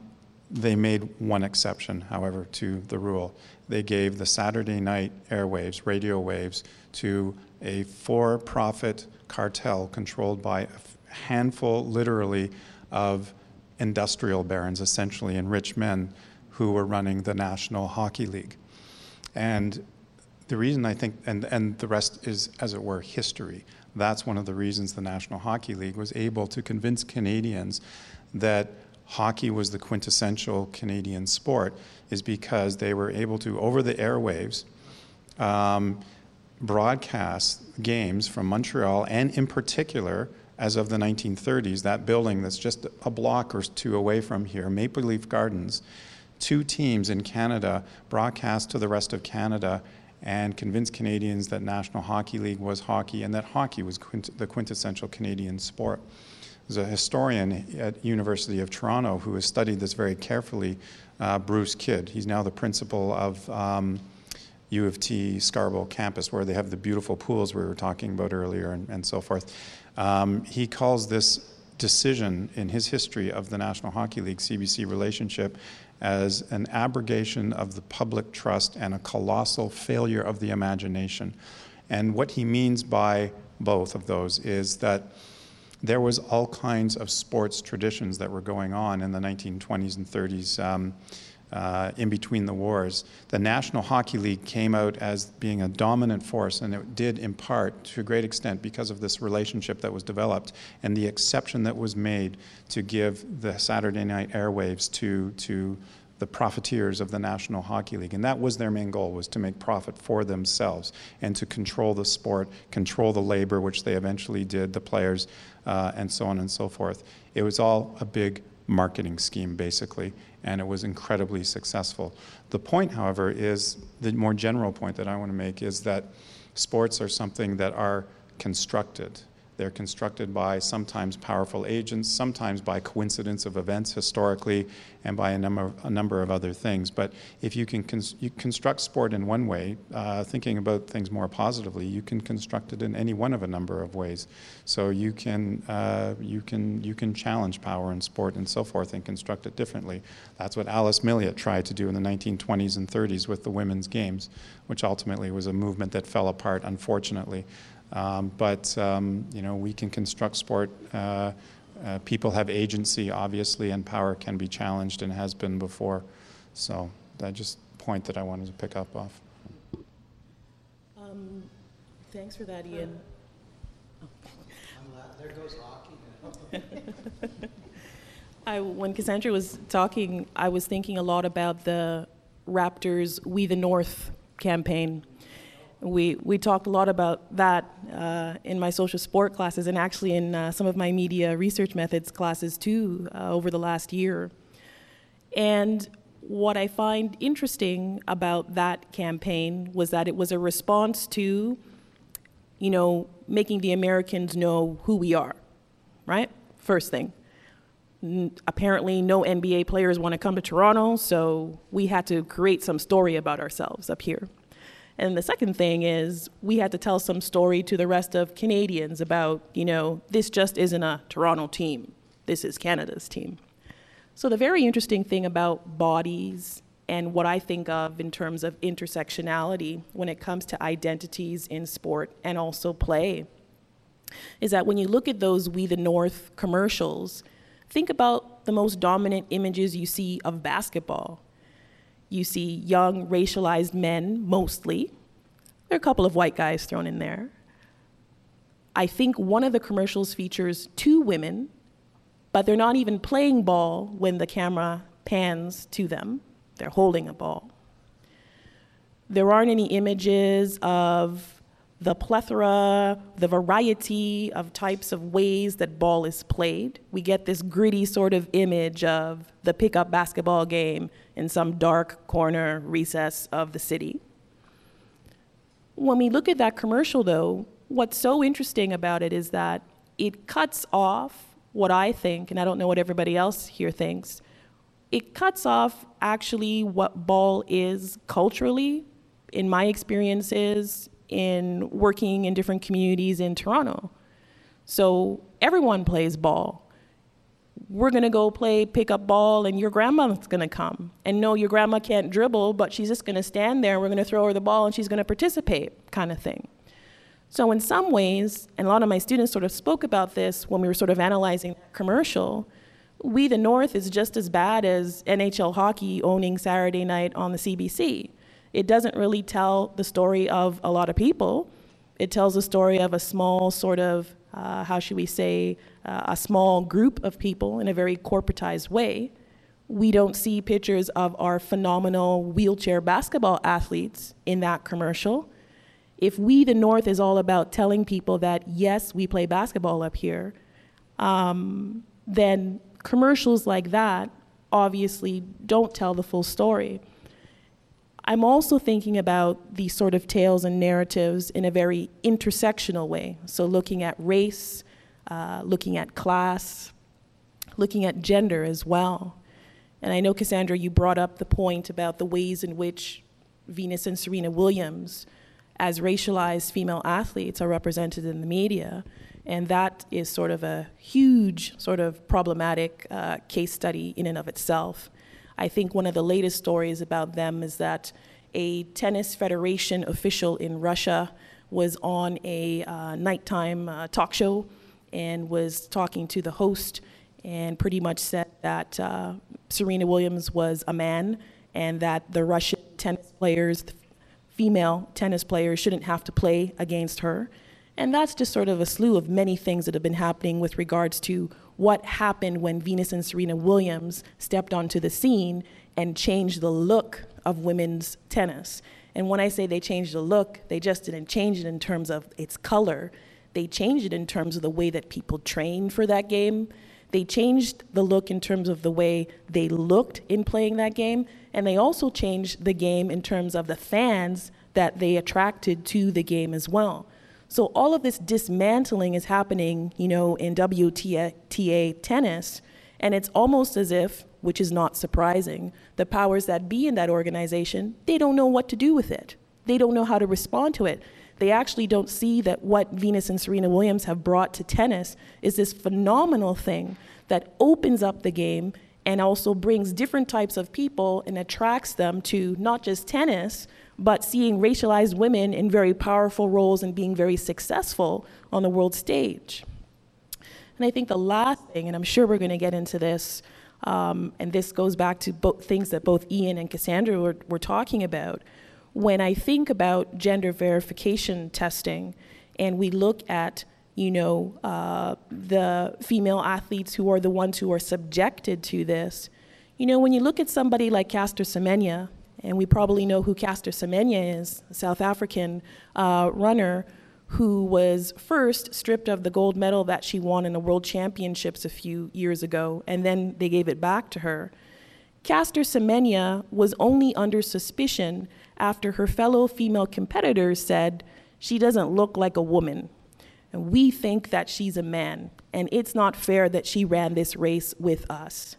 they made one exception, however, to the rule. They gave the Saturday night airwaves, radio waves, to a for profit cartel controlled by a handful, literally, of industrial barons, essentially, and rich men who were running the National Hockey League. And the reason I think, and, and the rest is, as it were, history. That's one of the reasons the National Hockey League was able to convince Canadians that hockey was the quintessential Canadian sport, is because they were able to, over the airwaves, um, broadcast games from Montreal, and in particular, as of the 1930s, that building that's just a block or two away from here, Maple Leaf Gardens, two teams in Canada broadcast to the rest of Canada and convinced Canadians that National Hockey League was hockey and that hockey was quint- the quintessential Canadian sport. There's a historian at University of Toronto who has studied this very carefully, uh, Bruce Kidd. He's now the principal of um, U of T Scarborough campus, where they have the beautiful pools we were talking about earlier and, and so forth. Um, he calls this decision in his history of the National Hockey League CBC relationship as an abrogation of the public trust and a colossal failure of the imagination. And what he means by both of those is that there was all kinds of sports traditions that were going on in the 1920s and 30s. Um, uh, in between the wars. The National Hockey League came out as being a dominant force, and it did in part, to a great extent, because of this relationship that was developed and the exception that was made to give the Saturday night airwaves to, to the profiteers of the National Hockey League. And that was their main goal, was to make profit for themselves and to control the sport, control the labor, which they eventually did, the players, uh, and so on and so forth. It was all a big marketing scheme, basically and it was incredibly successful. The point, however, is the more general point that I want to make is that sports are something that are constructed. They're constructed by sometimes powerful agents, sometimes by coincidence of events historically, and by a number, a number of other things. But if you can you construct sport in one way, uh, thinking about things more positively, you can construct it in any one of a number of ways. So you can, uh, you can, you can challenge power in sport and so forth and construct it differently. That's what Alice Milliat tried to do in the 1920s and 30s with the women's games, which ultimately was a movement that fell apart, unfortunately. Um, but um, you know, we can construct sport. Uh, uh, people have agency, obviously, and power can be challenged and has been before. So that just point that I wanted to pick up off. Um, thanks for that, Ian. There goes hockey. I, when Cassandra was talking, I was thinking a lot about the Raptors We the North campaign we, we talked a lot about that uh, in my social sport classes and actually in uh, some of my media research methods classes too uh, over the last year. And what I find interesting about that campaign was that it was a response to, you know, making the Americans know who we are, right? First thing. N- apparently, no NBA players want to come to Toronto, so we had to create some story about ourselves up here. And the second thing is we had to tell some story to the rest of Canadians about, you know, this just isn't a Toronto team. This is Canada's team. So the very interesting thing about bodies and what I think of in terms of intersectionality when it comes to identities in sport and also play is that when you look at those We the North commercials, think about the most dominant images you see of basketball you see young, racialized men mostly. There are a couple of white guys thrown in there. I think one of the commercials features two women, but they're not even playing ball when the camera pans to them. They're holding a ball. There aren't any images of the plethora, the variety of types of ways that ball is played. We get this gritty sort of image of the pickup basketball game in some dark corner recess of the city. When we look at that commercial, though, what's so interesting about it is that it cuts off what I think, and I don't know what everybody else here thinks, it cuts off actually what ball is culturally, in my experiences, in working in different communities in Toronto. So everyone plays ball. We're gonna go play pick up ball, and your grandma's gonna come. And no, your grandma can't dribble, but she's just gonna stand there. and We're gonna throw her the ball, and she's gonna participate, kind of thing. So in some ways, and a lot of my students sort of spoke about this when we were sort of analyzing commercial, we the North is just as bad as NHL hockey owning Saturday night on the CBC. It doesn't really tell the story of a lot of people. It tells the story of a small sort of, uh, how should we say, uh, a small group of people in a very corporatized way. We don't see pictures of our phenomenal wheelchair basketball athletes in that commercial. If we, the North, is all about telling people that, yes, we play basketball up here, um, then commercials like that obviously don't tell the full story. I'm also thinking about these sort of tales and narratives in a very intersectional way. So, looking at race, uh, looking at class, looking at gender as well. And I know, Cassandra, you brought up the point about the ways in which Venus and Serena Williams, as racialized female athletes, are represented in the media. And that is sort of a huge, sort of problematic uh, case study in and of itself. I think one of the latest stories about them is that a tennis federation official in Russia was on a uh, nighttime uh, talk show and was talking to the host and pretty much said that uh, Serena Williams was a man and that the Russian tennis players, female tennis players, shouldn't have to play against her. And that's just sort of a slew of many things that have been happening with regards to what happened when Venus and Serena Williams stepped onto the scene and changed the look of women's tennis. And when I say they changed the look, they just didn't change it in terms of its color. They changed it in terms of the way that people trained for that game. They changed the look in terms of the way they looked in playing that game. And they also changed the game in terms of the fans that they attracted to the game as well. So all of this dismantling is happening, you know, in WTA tennis, and it's almost as if, which is not surprising, the powers that be in that organization, they don't know what to do with it. They don't know how to respond to it. They actually don't see that what Venus and Serena Williams have brought to tennis is this phenomenal thing that opens up the game and also brings different types of people and attracts them to not just tennis, but seeing racialized women in very powerful roles and being very successful on the world stage. And I think the last thing, and I'm sure we're going to get into this, um, and this goes back to both things that both Ian and Cassandra were, were talking about. When I think about gender verification testing, and we look at you know, uh, the female athletes who are the ones who are subjected to this. You know, when you look at somebody like Caster Semenya, and we probably know who Caster Semenya is, a South African uh, runner who was first stripped of the gold medal that she won in the World Championships a few years ago, and then they gave it back to her. Caster Semenya was only under suspicion after her fellow female competitors said, she doesn't look like a woman. And we think that she's a man, and it's not fair that she ran this race with us.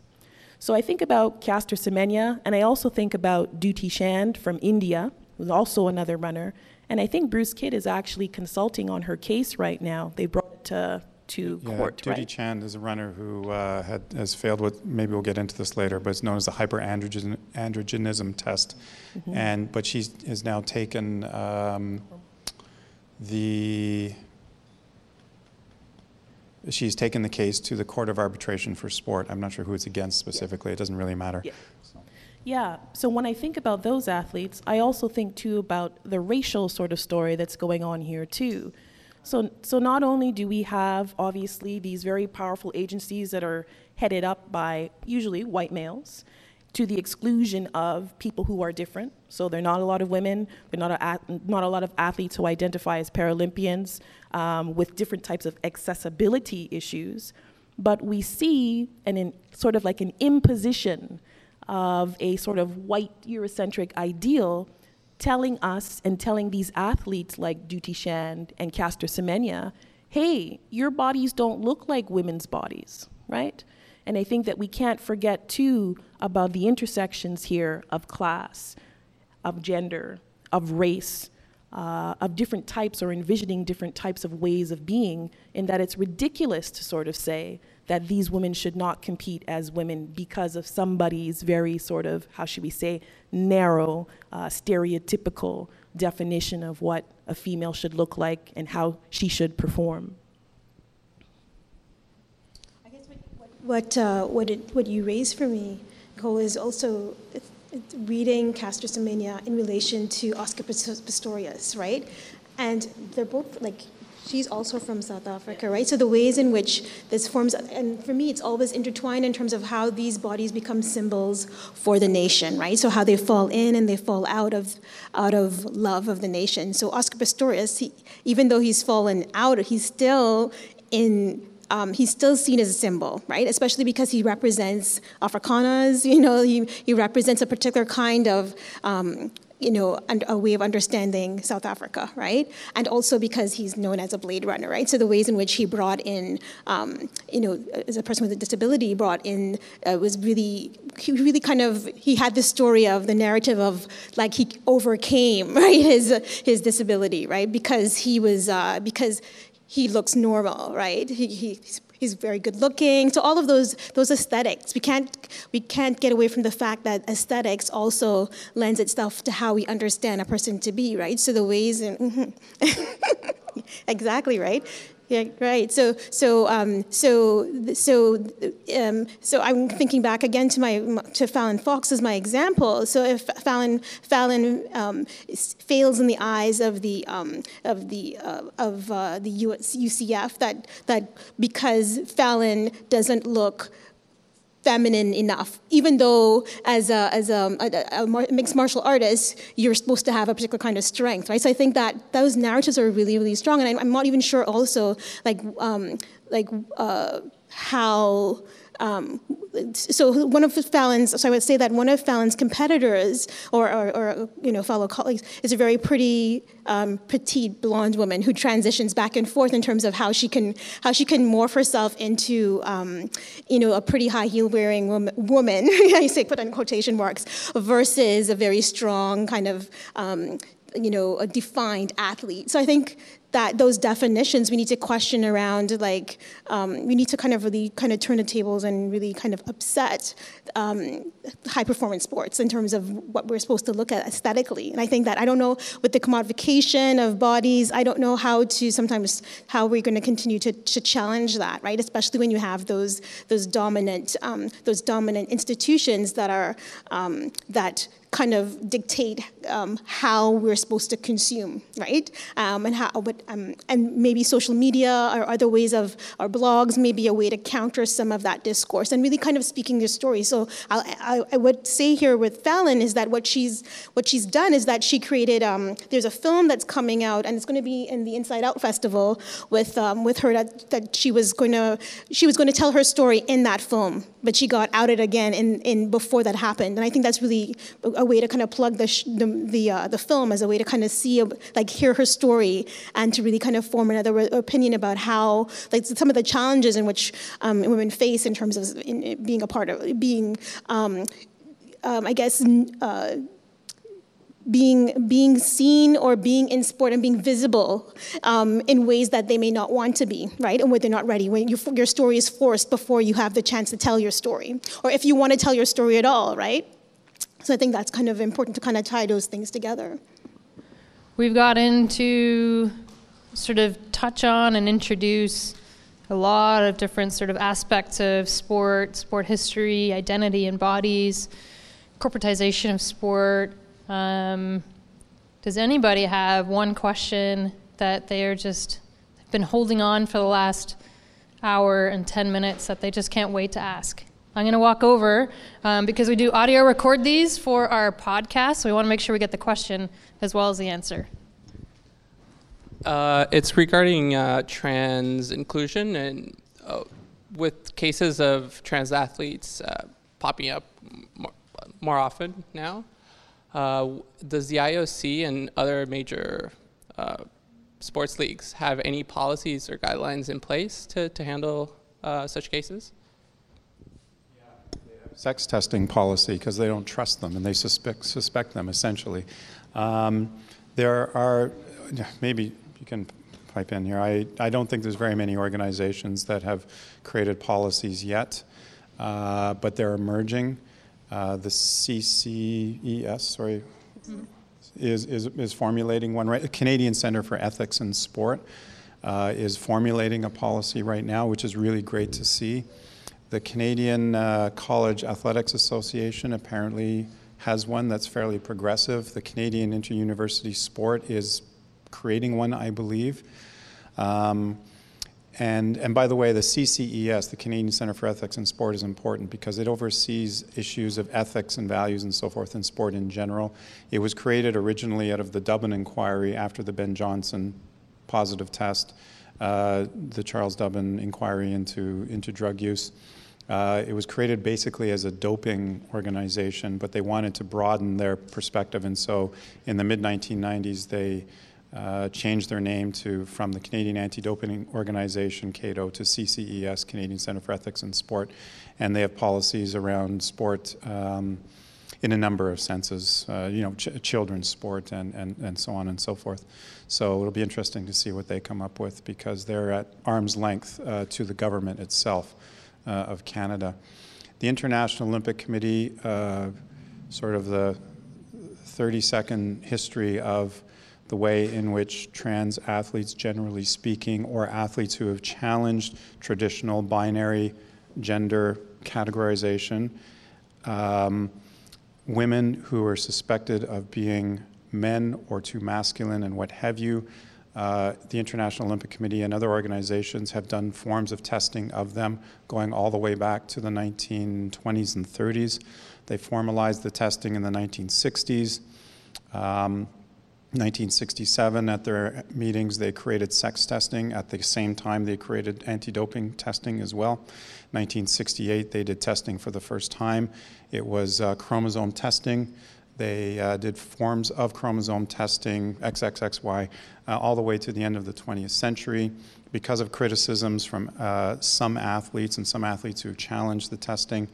So I think about Caster Semenya, and I also think about Dutee Chand from India, who's also another runner. And I think Bruce Kidd is actually consulting on her case right now. They brought it to, to yeah, court, Dutee right? Chand is a runner who uh, had, has failed with, maybe we'll get into this later, but it's known as the hyperandrogenism test. Mm-hmm. And, but she has now taken um, the she's taken the case to the Court of Arbitration for Sport. I'm not sure who it's against specifically. It doesn't really matter. Yeah. Yeah, so when I think about those athletes, I also think too about the racial sort of story that's going on here too. So, so not only do we have obviously these very powerful agencies that are headed up by usually white males, to the exclusion of people who are different. So there are not a lot of women, are not a, not a lot of athletes who identify as Paralympians um, with different types of accessibility issues. But we see an in, sort of like an imposition of a sort of white Eurocentric ideal telling us and telling these athletes like Dutee Chand and Caster Semenya, hey, your bodies don't look like women's bodies, right? And I think that we can't forget too about the intersections here of class, of gender, of race, uh, of different types or envisioning different types of ways of being, in that it's ridiculous to sort of say that these women should not compete as women because of somebody's very sort of, how should we say, narrow, uh, stereotypical definition of what a female should look like and how she should perform. I guess what, what, uh, what, it, what you raised for me, Nicole, is also reading Caster Semenya in relation to Oscar Pistorius, right? And they're both like she's also from South Africa, right? So the ways in which this forms, and for me, it's always intertwined in terms of how these bodies become symbols for the nation, right? So how they fall in and they fall out of out of love of the nation. So Oscar Pistorius, he, even though he's fallen out, he's still in um, he's still seen as a symbol, right? Especially because he represents Afrikaners, you know, he, he represents a particular kind of um, you know, a way of understanding South Africa, right? And also because he's known as a Blade Runner, right? So the ways in which he brought in, um, you know, as a person with a disability, brought in uh, was really, he really kind of, he had this story of the narrative of like he overcame, right, his his disability, right? Because he was, uh, because he looks normal, right? He, he's he's very good looking. So all of those those aesthetics, we can't we can't get away from the fact that aesthetics also lends itself to how we understand a person to be, right? So the ways in mm-hmm. exactly right. Yeah, right. So, so, um, so, so, um, so I'm thinking back again to my to Fallon Fox as my example. So, if Fallon Fallon um, fails in the eyes of the um, of the uh, of uh, the US, UCF, that that because Fallon doesn't look feminine enough, even though as a, as a, a, a, mixed martial artist, you're supposed to have a particular kind of strength, right? So I think that those narratives are really, really strong. And I'm not even sure also, like, um, like uh, how, um, so one of Fallon's, so I would say that one of Fallon's competitors or, or, or you know, fellow colleagues is a very pretty, um, petite blonde woman who transitions back and forth in terms of how she can, how she can morph herself into, um, you know, a pretty high heel wearing woman, woman I say put in quotation marks, versus a very strong kind of, um, you know, a defined athlete. So I think that those definitions we need to question around like um, we need to kind of really kind of turn the tables and really kind of upset um, high performance sports in terms of what we're supposed to look at aesthetically. And i think that i don't know with the commodification of bodies i don't know how to sometimes how we're going to continue to, to challenge that right? Especially when you have those those dominant um, those dominant institutions that are um, that kind of dictate um, how we're supposed to consume, right? Um, and how, but, um, and maybe social media or other ways of, our blogs may be a way to counter some of that discourse and really kind of speaking your story. So I, I, would say here with Fallon is that what she's what she's done is that she created. Um, there's a film that's coming out and it's going to be in the Inside Out Festival with um, with her that, that she was going to she was going to tell her story in that film, but she got outed again in, in before that happened. And I think that's really a way to kind of plug the, the, the, uh, the, film as a way to kind of see, like, hear her story and to really kind of form another opinion about how, like, some of the challenges in which um, women face in terms of in, being a part of, being, um, um, I guess, uh, being being seen or being in sport and being visible um, in ways that they may not want to be, right? And when they're not ready, when you, your story is forced before you have the chance to tell your story, or if you want to tell your story at all, right? So I think that's kind of important to kind of tie those things together. We've got into sort of touch on and introduce a lot of different sort of aspects of sport, sport history, identity and bodies, corporatization of sport. Um, does anybody have one question that they are just been holding on for the last hour and 10 minutes that they just can't wait to ask? I'm going to walk over um, because we do audio record these for our podcast. So we want to make sure we get the question as well as the answer. Uh, it's regarding uh, trans inclusion and uh, with cases of trans athletes uh, popping up more, more often now. Uh, does the IOC and other major uh, sports leagues have any policies or guidelines in place to, to handle such cases? Sex testing policy because they don't trust them and they suspect, suspect them essentially. Um, there are, maybe you can pipe in here, I, I don't think there's very many organizations that have created policies yet, uh, but they're emerging. Uh, the CCES, sorry, mm-hmm. is, is, is formulating one right. Canadian Center for Ethics in Sport uh, is formulating a policy right now, which is really great to see. The Canadian uh, College Athletics Association apparently has one that's fairly progressive. The Canadian Interuniversity Sport is creating one, I believe. Um, and, and by the way, the CCES, the Canadian Centre for Ethics in Sport, is important because it oversees issues of ethics and values and so forth in sport in general. It was created originally out of the Dubin inquiry after the Ben Johnson positive test, uh, the Charles Dubin inquiry into, into drug use. Uh, it was created basically as a doping organization, but they wanted to broaden their perspective, and so in the mid 1990s they uh, changed their name to from the Canadian Anti-Doping Organization (CADO) to CCES, Canadian Center for Ethics in Sport, and they have policies around sport. Um, in a number of senses, uh, you know, ch- children's sport and, and, and so on and so forth. So it'll be interesting to see what they come up with because they're at arm's length uh, to the government itself of Canada. The International Olympic Committee, uh, sort of the 30 second history of the way in which trans athletes, generally speaking, or athletes who have challenged traditional binary gender categorization, um, women who are suspected of being men or too masculine and what have you, uh, the International Olympic Committee and other organizations have done forms of testing of them going all the way back to the 1920s and 30s. They formalized the testing in the 1960s. Um, 1967, at their meetings, they created sex testing. At the same time, they created anti doping testing as well. 1968, they did testing for the first time. It was uh, chromosome testing. They uh, did forms of chromosome testing, XXXY, uh, all the way to the end of the 20th century because of criticisms from uh, some athletes and some athletes who challenged the testing,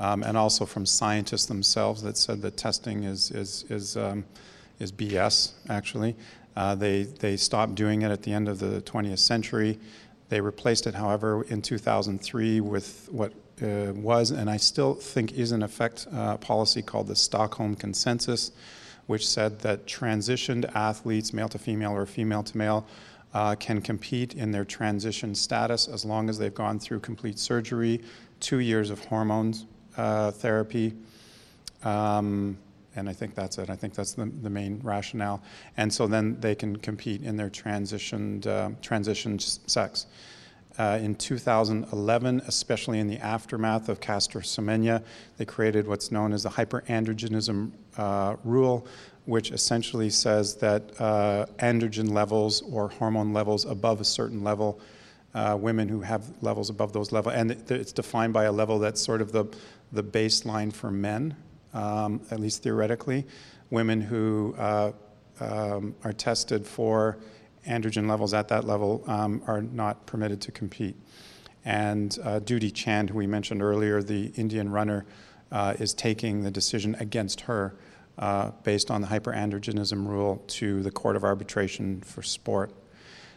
um, and also from scientists themselves that said that testing is, is, is, um, is BS, actually. Uh, they, they stopped doing it at the end of the 20th century. They replaced it, however, in 2003 with what uh, was, and I still think is in effect, uh, policy called the Stockholm Consensus, which said that transitioned athletes, male to female or female to male, uh, can compete in their transition status as long as they've gone through complete surgery, two years of hormones uh, therapy. Um, and I think that's it. I think that's the, the main rationale. And so then they can compete in their transitioned, uh, transitioned sex uh, in 2011, especially in the aftermath of Caster Semenya. They created what's known as the hyperandrogenism uh, rule, which essentially says that uh, androgen levels or hormone levels above a certain level, uh, women who have levels above those levels, and it's defined by a level that's sort of the, the baseline for men, um, at least theoretically. Women who uh, um, are tested for androgen levels at that level um, are not permitted to compete. And uh, Dutee Chand, who we mentioned earlier, the Indian runner, uh, is taking the decision against her uh, based on the hyperandrogenism rule to the Court of Arbitration for Sport.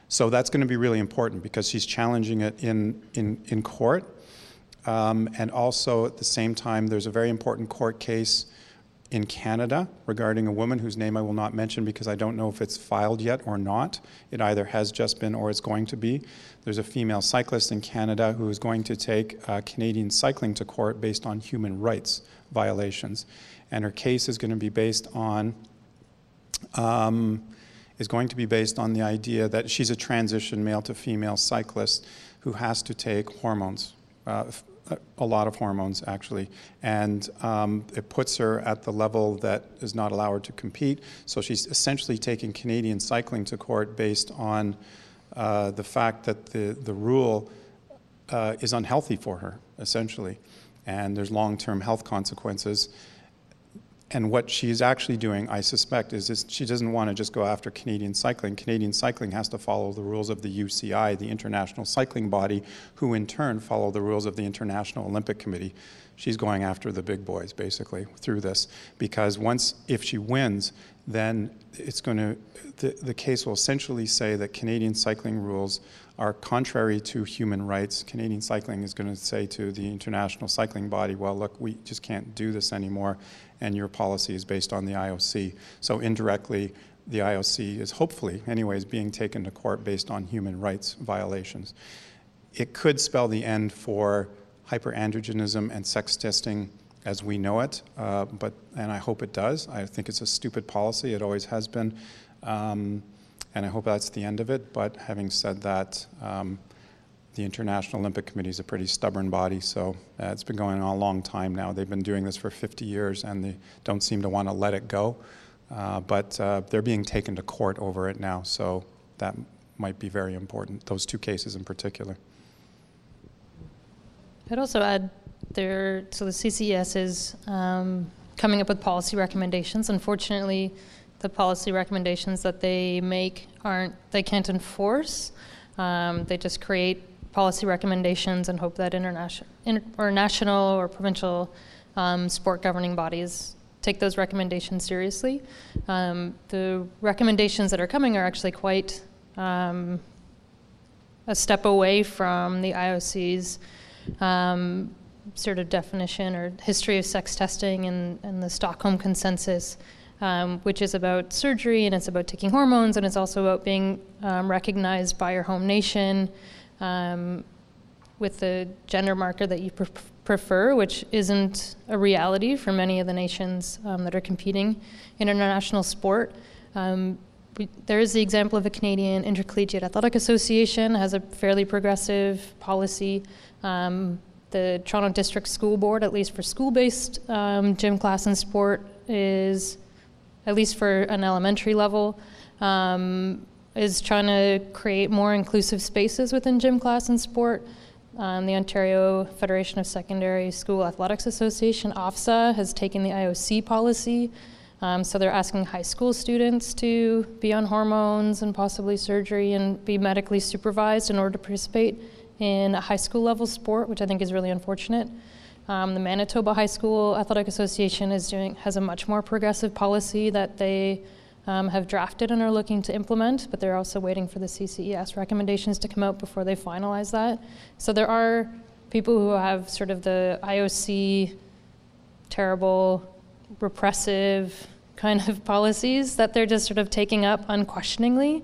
So that's going to be really important because she's challenging it in, in, in court. Um, and also at the same time, there's a very important court case in Canada regarding a woman whose name I will not mention because I don't know if it's filed yet or not. It either has just been or it's going to be. There's a female cyclist in Canada who is going to take uh, Canadian cycling to court based on human rights violations. And her case is going to be based on. Um, is going to be based on the idea that she's a transition male to female cyclist who has to take hormones, uh, a lot of hormones actually, and um, it puts her at the level that does not allow her to compete. So she's essentially taking Canadian cycling to court based on uh, the fact that the the rule uh, is unhealthy for her essentially, and there's long-term health consequences. And what she's actually doing, I suspect, is she doesn't want to just go after Canadian cycling. Canadian cycling has to follow the rules of the UCI, the international cycling body, who in turn follow the rules of the International Olympic Committee. She's going after the big boys, basically, through this. Because once, if she wins, then it's going to, the, the case will essentially say that Canadian cycling rules are contrary to human rights. Canadian cycling is going to say to the international cycling body, well, look, we just can't do this anymore, and your policy is based on the IOC. So indirectly, the IOC is hopefully, anyways, being taken to court based on human rights violations. It could spell the end for hyperandrogenism and sex testing as we know it, uh, but and I hope it does. I think it's a stupid policy. It always has been. Um, and I hope that's the end of it. But having said that, um, the International Olympic Committee is a pretty stubborn body, so uh, it's been going on a long time now. They've been doing this for 50 years, and they don't seem to want to let it go. Uh, but uh, they're being taken to court over it now, so that might be very important. Those two cases in particular. I'd also add So the CCES is um, coming up with policy recommendations. Unfortunately the policy recommendations that they make aren't they can't enforce. Um, they just create policy recommendations and hope that international inter, or national or provincial um, sport governing bodies take those recommendations seriously. Um, the recommendations that are coming are actually quite um, a step away from the IOC's um, sort of definition or history of sex testing and, and the Stockholm Consensus um, which is about surgery and it's about taking hormones and it's also about being um, recognized by your home nation um, with the gender marker that you prefer, which isn't a reality for many of the nations um, that are competing in international sport. Um, we, there is the example of the Canadian Intercollegiate Athletic Association has a fairly progressive policy. Um, the Toronto District School Board, at least for school-based gym class and sport, is at least for an elementary level, um, is trying to create more inclusive spaces within gym class and sport. Um, the Ontario Federation of Secondary School Athletics Association, OFSA, has taken the IOC policy. Um, so they're asking high school students to be on hormones and possibly surgery and be medically supervised in order to participate in a high school level sport, which I think is really unfortunate. Um, the Manitoba High School Athletic Association is doing has a much more progressive policy that they um, have drafted and are looking to implement, but they're also waiting for the CCES recommendations to come out before they finalize that. So there are people who have sort of the IOC terrible, repressive kind of policies that they're just sort of taking up unquestioningly.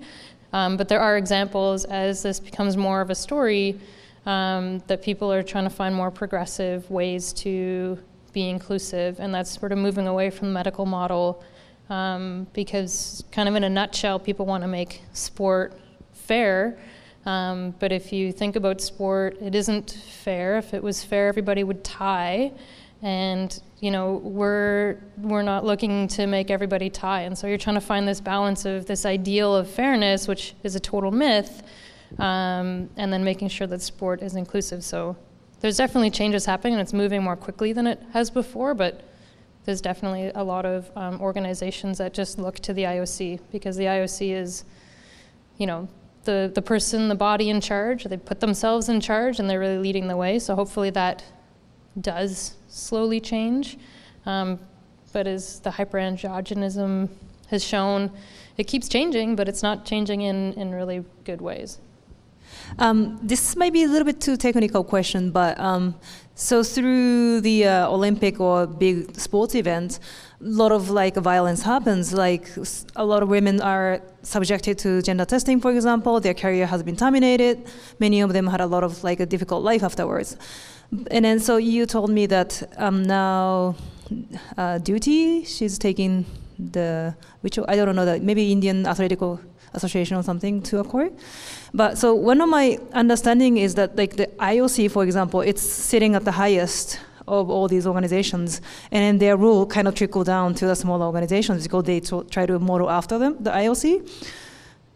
Um, but there are examples as this becomes more of a story um, that people are trying to find more progressive ways to be inclusive, and that's sort of moving away from the medical model um, because, kind of in a nutshell, people want to make sport fair. Um, but if you think about sport, it isn't fair. If it was fair, everybody would tie. And you know, we're we're not looking to make everybody tie. And so you're trying to find this balance of this ideal of fairness, which is a total myth, um, and then making sure that sport is inclusive. So there's definitely changes happening, and it's moving more quickly than it has before, but there's definitely a lot of um, organizations that just look to the IOC because the IOC is, you know, the, the person, the body in charge. They put themselves in charge and they're really leading the way. So hopefully that does slowly change. Um, but as the hyperandrogenism has shown, it keeps changing, but it's not changing in, in really good ways. Um, this might be a little bit too technical question, but um, so through the uh, Olympic or big sports events, a lot of like violence happens. Like a lot of women are subjected to gender testing, for example. Their career has been terminated. Many of them had a lot of like a difficult life afterwards. And then so you told me that um, now uh, Dutee she's taking the which I don't know that maybe Indian Athletic Association or something to a court. But so one of my understanding is that like the IOC, for example, it's sitting at the highest of all these organizations, and then their rule kind of trickle down to the smaller organizations because they try to model after them, the IOC.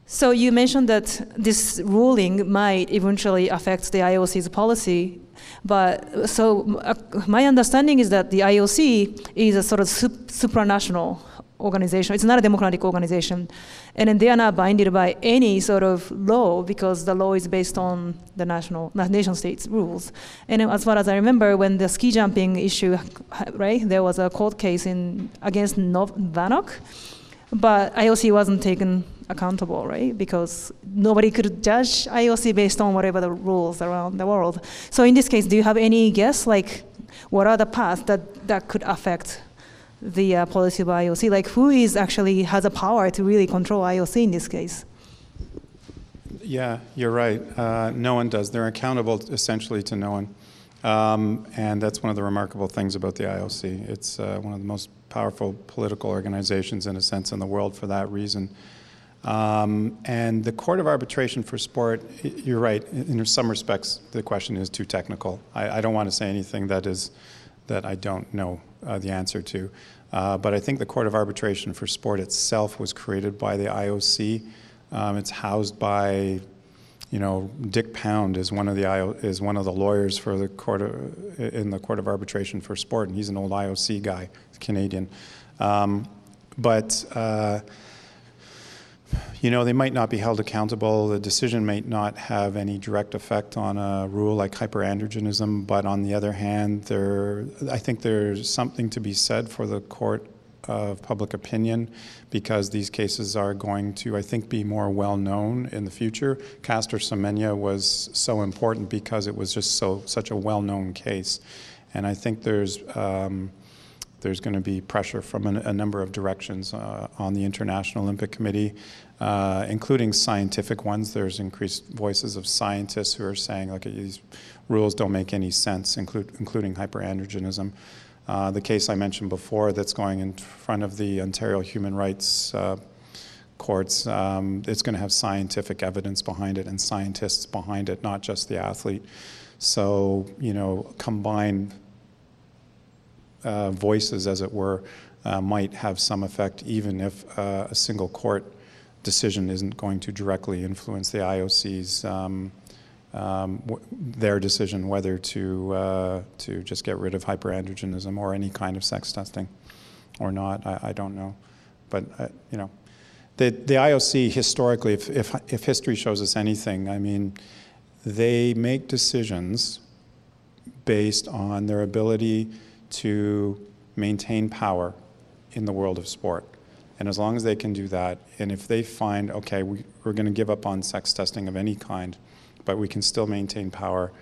So you mentioned that this ruling might eventually affect the IOC's policy. But so uh, my understanding is that the IOC is a sort of sup- supranational organization. It's not a democratic organization, and then they are not binded by any sort of law because the law is based on the national nation states rules. And as far as I remember, when the ski jumping issue, right, there was a court case in against Nov- but IOC wasn't taken accountable, right? Because nobody could judge IOC based on whatever the rules around the world. So in this case, do you have any guess, like, what are the paths that, that could affect the uh, policy of IOC? Like, who is actually has the power to really control IOC in this case? Yeah, you're right. Uh, no one does. They're accountable essentially to no one. Um, and that's one of the remarkable things about the IOC. It's uh, one of the most powerful political organizations, in a sense, in the world for that reason. Um, and the Court of Arbitration for Sport, you're right. In some respects, the question is too technical. I, I don't want to say anything that is that I don't know uh, the answer to. Uh, but I think the Court of Arbitration for Sport itself was created by the IOC. Um, it's housed by, you know, Dick Pound is one of the is one of the lawyers for the court of, in the Court of Arbitration for Sport, and he's an old IOC guy, Canadian. Um, but uh, you know, they might not be held accountable. The decision might not have any direct effect on a rule like hyperandrogenism, but on the other hand, there, I think there's something to be said for the court of public opinion because these cases are going to, I think, be more well known in the future. Caster Semenya was so important because it was just so such a well known case, and I think there's. Um, there's going to be pressure from a, number of directions uh, on the International Olympic Committee, uh, including scientific ones. There's increased voices of scientists who are saying, like, these rules don't make any sense, include, including hyperandrogenism. Uh, the case I mentioned before that's going in front of the Ontario Human Rights uh, courts, um, it's going to have scientific evidence behind it and scientists behind it, not just the athlete. So, you know, combine uh, voices, as it were, uh, might have some effect, even if uh, a single court decision isn't going to directly influence the IOC's um, um, their decision whether to uh, to just get rid of hyperandrogenism or any kind of sex testing or not. I, I don't know, but uh, you know, the the IOC historically, if, if if history shows us anything, I mean, they make decisions based on their ability to maintain power in the world of sport. And as long as they can do that, and if they find, okay, we, are going to give up on sex testing of any kind, but we can still maintain power,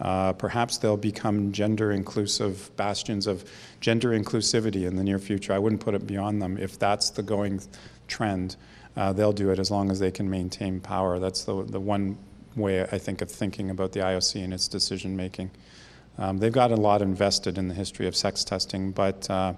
uh, perhaps they'll become gender inclusive bastions of gender inclusivity in the near future. I wouldn't put it beyond them. If that's the going trend, uh, they'll do it as long as they can maintain power. That's the, the one way I think of thinking about the IOC and its decision making. Um, they've got a lot invested in the history of sex testing, but uh,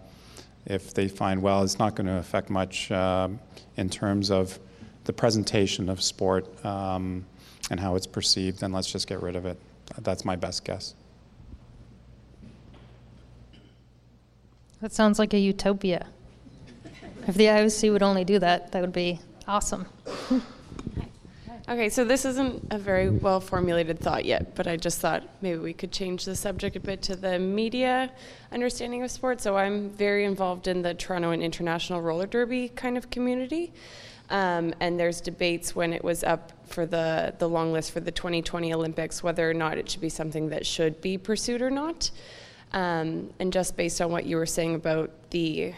if they find, well, it's not going to affect much uh, in terms of the presentation of sport um, and how it's perceived, then let's just get rid of it. That's my best guess. That sounds like a utopia. If the IOC would only do that, that would be awesome. Okay, so this isn't a very well formulated thought yet, but I just thought maybe we could change the subject a bit to the media understanding of sports. So I'm very involved in the Toronto and International Roller Derby kind of community. Um, and there's debates when it was up for the, the long list for the 2020 Olympics whether or not it should be something that should be pursued or not. Um, and just based on what you were saying about the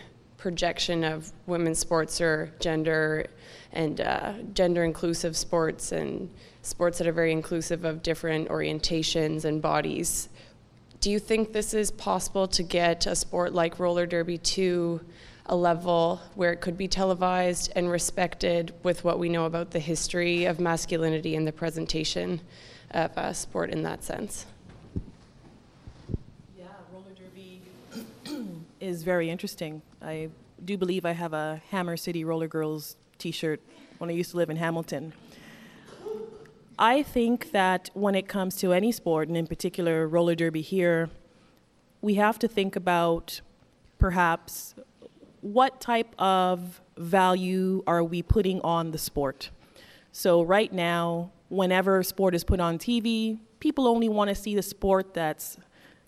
projection of women's sports or gender and uh, gender inclusive sports and sports that are very inclusive of different orientations and bodies. Do you think this is possible to get a sport like roller derby to a level where it could be televised and respected with what we know about the history of masculinity and the presentation of a sport in that sense? Yeah, roller derby is very interesting. I do believe I have a Hammer City Roller Girls t-shirt when I used to live in Hamilton. I think that when it comes to any sport, and in particular roller derby here, we have to think about perhaps what type of value are we putting on the sport. So right now, whenever sport is put on TV, people only want to see the sport that's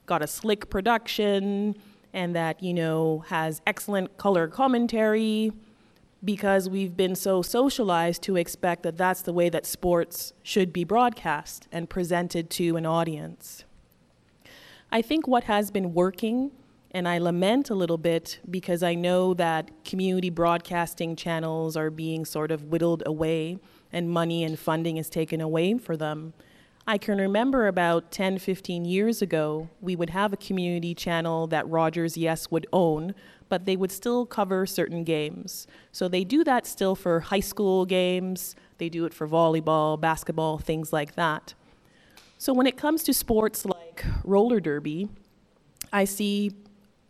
got a slick production and that, you know, has excellent color commentary because we've been so socialized to expect that that's the way that sports should be broadcast and presented to an audience. I think what has been working, and I lament a little bit because I know that community broadcasting channels are being sort of whittled away and money and funding is taken away for them. I can remember about 10, 15 years ago, we would have a community channel that Rogers Yes would own, but they would still cover certain games. So they do that still for high school games, they do it for volleyball, basketball, things like that. So when it comes to sports like roller derby, I see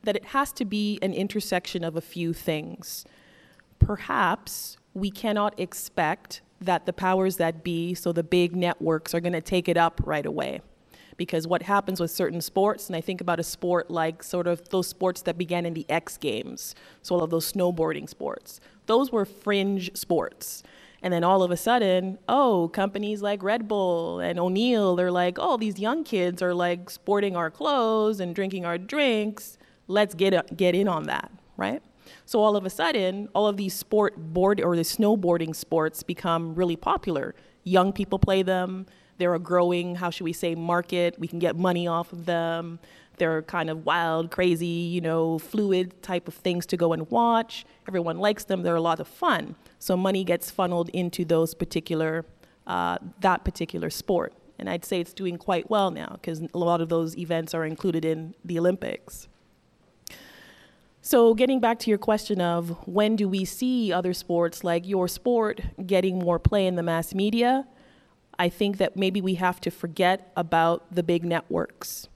that it has to be an intersection of a few things. Perhaps we cannot expect that the powers that be, so the big networks, are going to take it up right away. Because what happens with certain sports, and I think about a sport like sort of those sports that began in the X Games, so all of those snowboarding sports, those were fringe sports. And then all of a sudden, oh, companies like Red Bull and O'Neill, they're like, oh, these young kids are like sporting our clothes and drinking our drinks. Let's get, get in on that, right? So all of a sudden, all of these sport board or the snowboarding sports become really popular. Young people play them. They're a growing, how should we say, market. We can get money off of them. They're kind of wild, crazy, you know, fluid type of things to go and watch. Everyone likes them. They're a lot of fun. So money gets funneled into those particular, uh, that particular sport. And I'd say it's doing quite well now because a lot of those events are included in the Olympics. So, getting back to your question of when do we see other sports like your sport getting more play in the mass media, I think that maybe we have to forget about the big networks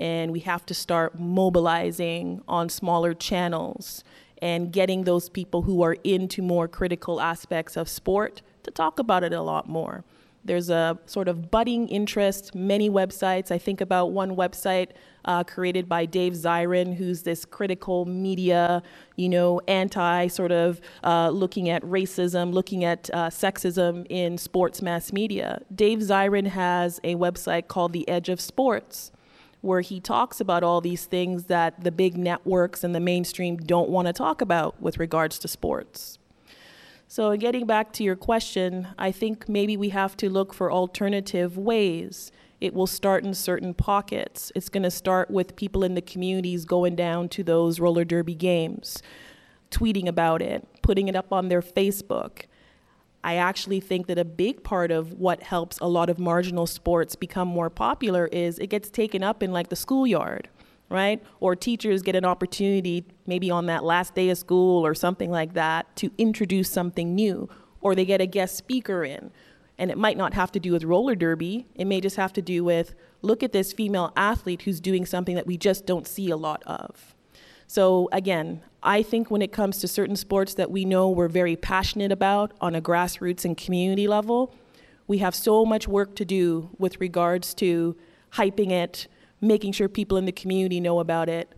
and we have to start mobilizing on smaller channels and getting those people who are into more critical aspects of sport to talk about it a lot more. There's a sort of budding interest, many websites. I think about one website uh, created by Dave Zirin, who's this critical media, you know, anti sort of uh, looking at racism, looking at uh, sexism in sports mass media. Dave Zirin has a website called The Edge of Sports where he talks about all these things that the big networks and the mainstream don't want to talk about with regards to sports. So, getting back to your question, I think maybe we have to look for alternative ways. It will start in certain pockets. It's going to start with people in the communities going down to those roller derby games, tweeting about it, putting it up on their Facebook. I actually think that a big part of what helps a lot of marginal sports become more popular is it gets taken up in like the schoolyard right? Or teachers get an opportunity, maybe on that last day of school or something like that, to introduce something new. Or they get a guest speaker in. And it might not have to do with roller derby, it may just have to do with look at this female athlete who's doing something that we just don't see a lot of. So, again, I think when it comes to certain sports that we know we're very passionate about on a grassroots and community level, we have so much work to do with regards to hyping it, making sure people in the community know about it.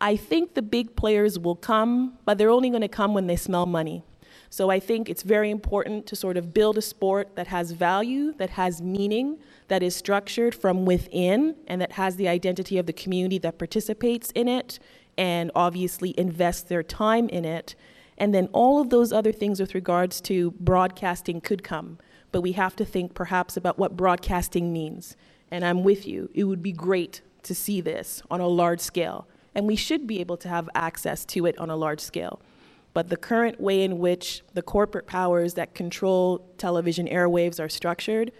I think the big players will come, but they're only going to come when they smell money. So I think it's very important to sort of build a sport that has value, that has meaning, that is structured from within, and that has the identity of the community that participates in it, and obviously invests their time in it. And then all of those other things with regards to broadcasting could come. But we have to think perhaps about what broadcasting means and I'm with you. It would be great to see this on a large scale, and we should be able to have access to it on a large scale. But the current way in which the corporate powers that control television airwaves are structured,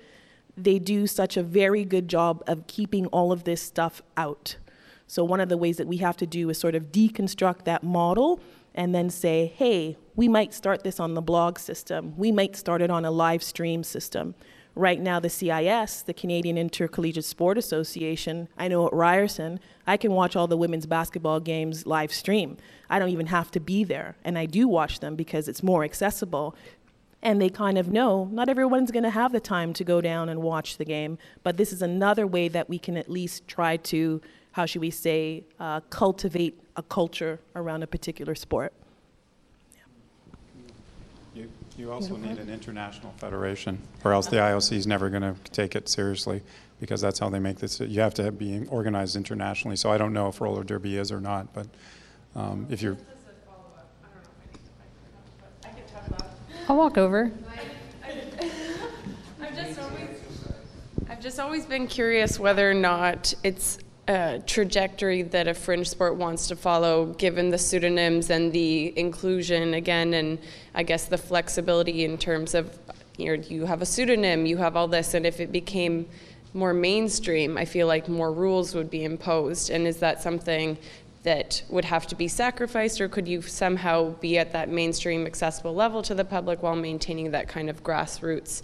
they do such a very good job of keeping all of this stuff out. So, one of the ways that we have to do is sort of deconstruct that model and then say, hey, we might start this on the blog system, we might start it on a live stream system. Right now, the CIS, the Canadian Intercollegiate Sport Association, I know at Ryerson, I can watch all the women's basketball games live stream. I don't even have to be there, and I do watch them because it's more accessible. And they kind of know not everyone's going to have the time to go down and watch the game, but this is another way that we can at least try to, how should we say, uh, cultivate a culture around a particular sport. You. You also need an international federation, or else the IOC is never going to take it seriously, because that's how they make this. You have to be organized internationally. So I don't know if roller derby is or not, but um, if you're I'll walk over. I've just always, I've just always been curious whether or not it's trajectory that a fringe sport wants to follow, given the pseudonyms and the inclusion again, and I guess the flexibility in terms of you know, you have a pseudonym, you have all this, and if it became more mainstream, I feel like more rules would be imposed. And is that something that would have to be sacrificed, or could you somehow be at that mainstream accessible level to the public while maintaining that kind of grassroots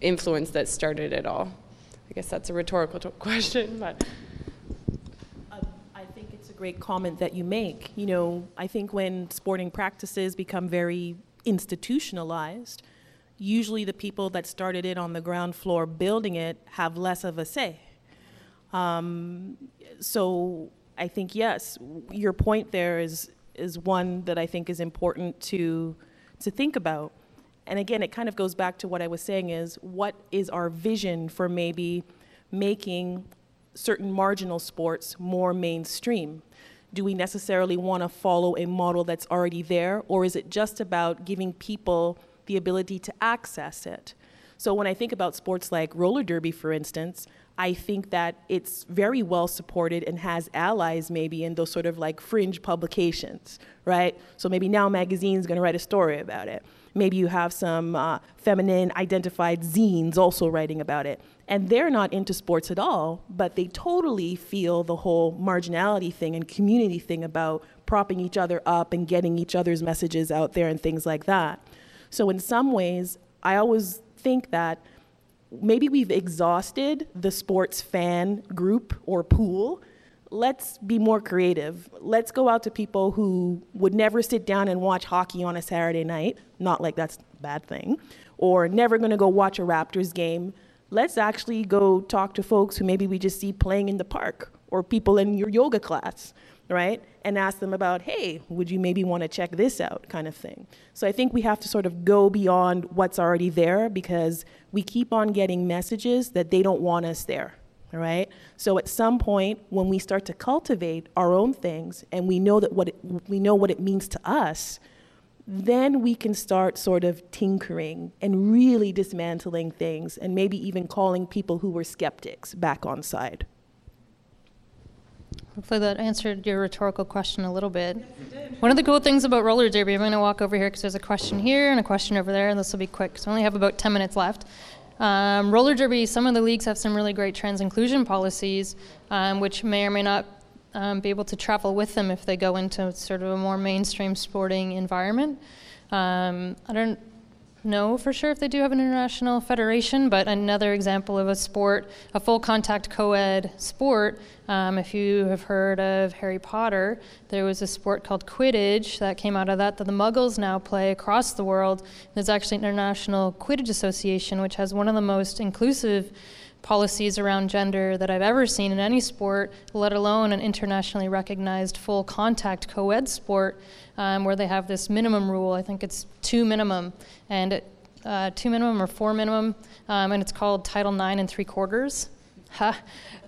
influence that started it all? I guess that's a rhetorical question, but. Um, I think it's a great comment that you make. You know, I think when sporting practices become very institutionalized, usually the people that started it on the ground floor building it have less of a say. Um, so I think yes, your point there is is one that I think is important to to think about. And again, it kind of goes back to what I was saying is what is our vision for maybe making certain marginal sports more mainstream? Do we necessarily want to follow a model that's already there, or is it just about giving people the ability to access it? So when I think about sports like roller derby, for instance, I think that it's very well supported and has allies maybe in those sort of like fringe publications, right? So maybe Now Magazine's going to write a story about it. Maybe you have some uh, feminine identified zines also writing about it. And they're not into sports at all, but they totally feel the whole marginality thing and community thing about propping each other up and getting each other's messages out there and things like that. So, in some ways, I always think that maybe we've exhausted the sports fan group or pool. Let's be more creative. Let's go out to people who would never sit down and watch hockey on a Saturday night, not like that's a bad thing, or never gonna go watch a Raptors game. Let's actually go talk to folks who maybe we just see playing in the park or people in your yoga class right? And ask them about, hey, would you maybe want to check this out, kind of thing. So I think we have to sort of go beyond what's already there because we keep on getting messages that they don't want us there. Right. So at some point, when we start to cultivate our own things, and we know that what it, we know what it means to us, then we can start sort of tinkering and really dismantling things, and maybe even calling people who were skeptics back on side. Hopefully that answered your rhetorical question a little bit. One of the cool things about roller derby, I'm going to walk over here because there's a question here and a question over there, and this will be quick because we only have about 10 minutes left. Um, roller derby, some of the leagues have some really great trans inclusion policies, um, which may or may not um, be able to travel with them if they go into sort of a more mainstream sporting environment. Um, I don't know for sure if they do have an international federation, but another example of a sport, a full contact co ed sport. Um, if you have heard of Harry Potter, there was a sport called Quidditch that came out of that that the Muggles now play across the world. There's actually an International Quidditch Association, which has one of the most inclusive policies around gender that I've ever seen in any sport, let alone an internationally recognized full contact co ed sport um, where they have this minimum rule. I think it's two minimum, and it, uh, two minimum or four minimum, um, and it's called Title IX and three quarters. uh,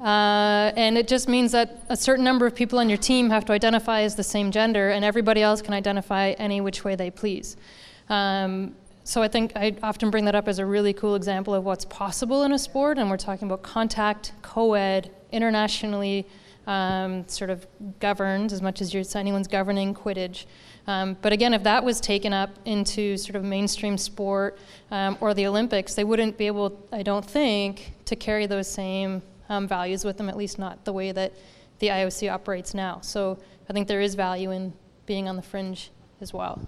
and it just means that a certain number of people on your team have to identify as the same gender, and everybody else can identify any which way they please. Um, so I think I often bring that up as a really cool example of what's possible in a sport, and we're talking about contact, co-ed, internationally um, sort of governed as much as you're, so anyone's governing Quidditch. Um, but again, if that was taken up into sort of mainstream sport um, or the Olympics, they wouldn't be able, I don't think, to carry those same um, values with them, at least not the way that the IOC operates now. So I think there is value in being on the fringe as well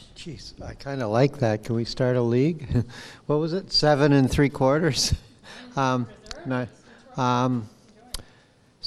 question. Jeez, I kind of like that. Can we start a league? what was it? Seven and three quarters? um, no, um,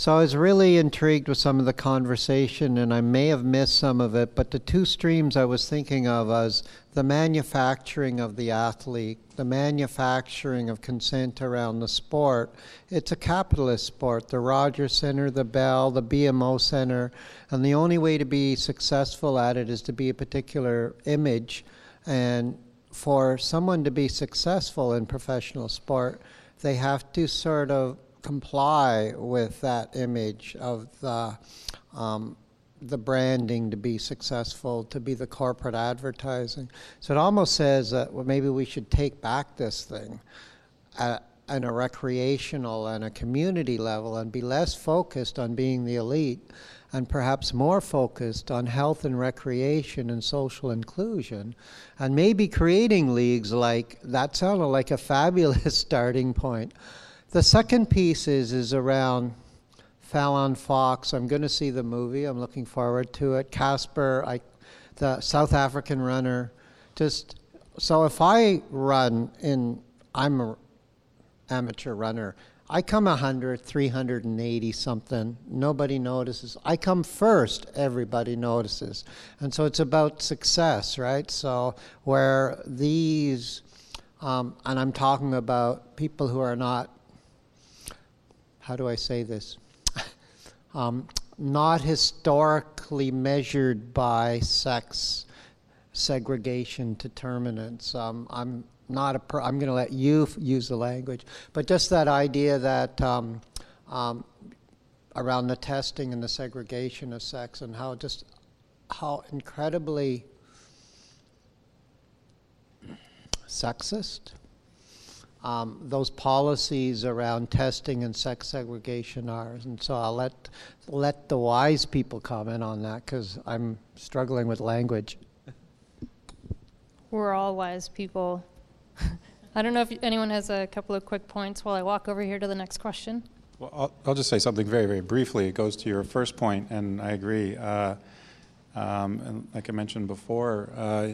so I was really intrigued with some of the conversation, and I may have missed some of it, but the two streams I was thinking of was the manufacturing of the athlete, the manufacturing of consent around the sport. It's a capitalist sport. The Rogers Center, the Bell, the BMO Center, and the only way to be successful at it is to be a particular image. And for someone to be successful in professional sport, they have to sort of comply with that image of the, um, the branding to be successful, to be the corporate advertising. So it almost says that well, maybe we should take back this thing at, at a recreational and a community level and be less focused on being the elite and perhaps more focused on health and recreation and social inclusion, and maybe creating leagues like that sounded like a fabulous starting point. The second piece is, is around Fallon Fox. I'm going to see the movie. I'm looking forward to it. Caster, I, the South African runner. Just so if I run in, I'm an amateur runner. I come 100, 380 something, nobody notices. I come first, everybody notices. And so it's about success, right? So, where these, um, and I'm talking about people who are not, how do I say this? um, not historically measured by sex segregation determinants. Um, I'm not a I'm going to let you use the language, but just that idea that um, um, around the testing and the segregation of sex and how just how incredibly sexist um, those policies around testing and sex segregation are. And so I'll let let the wise people comment on that because I'm struggling with language. We're all wise people. I don't know if anyone has a couple of quick points while I walk over here to the next question. Well, I'll, I'll just say something very, very briefly. It goes to your first point, and I agree. Uh, um, and like I mentioned before, uh,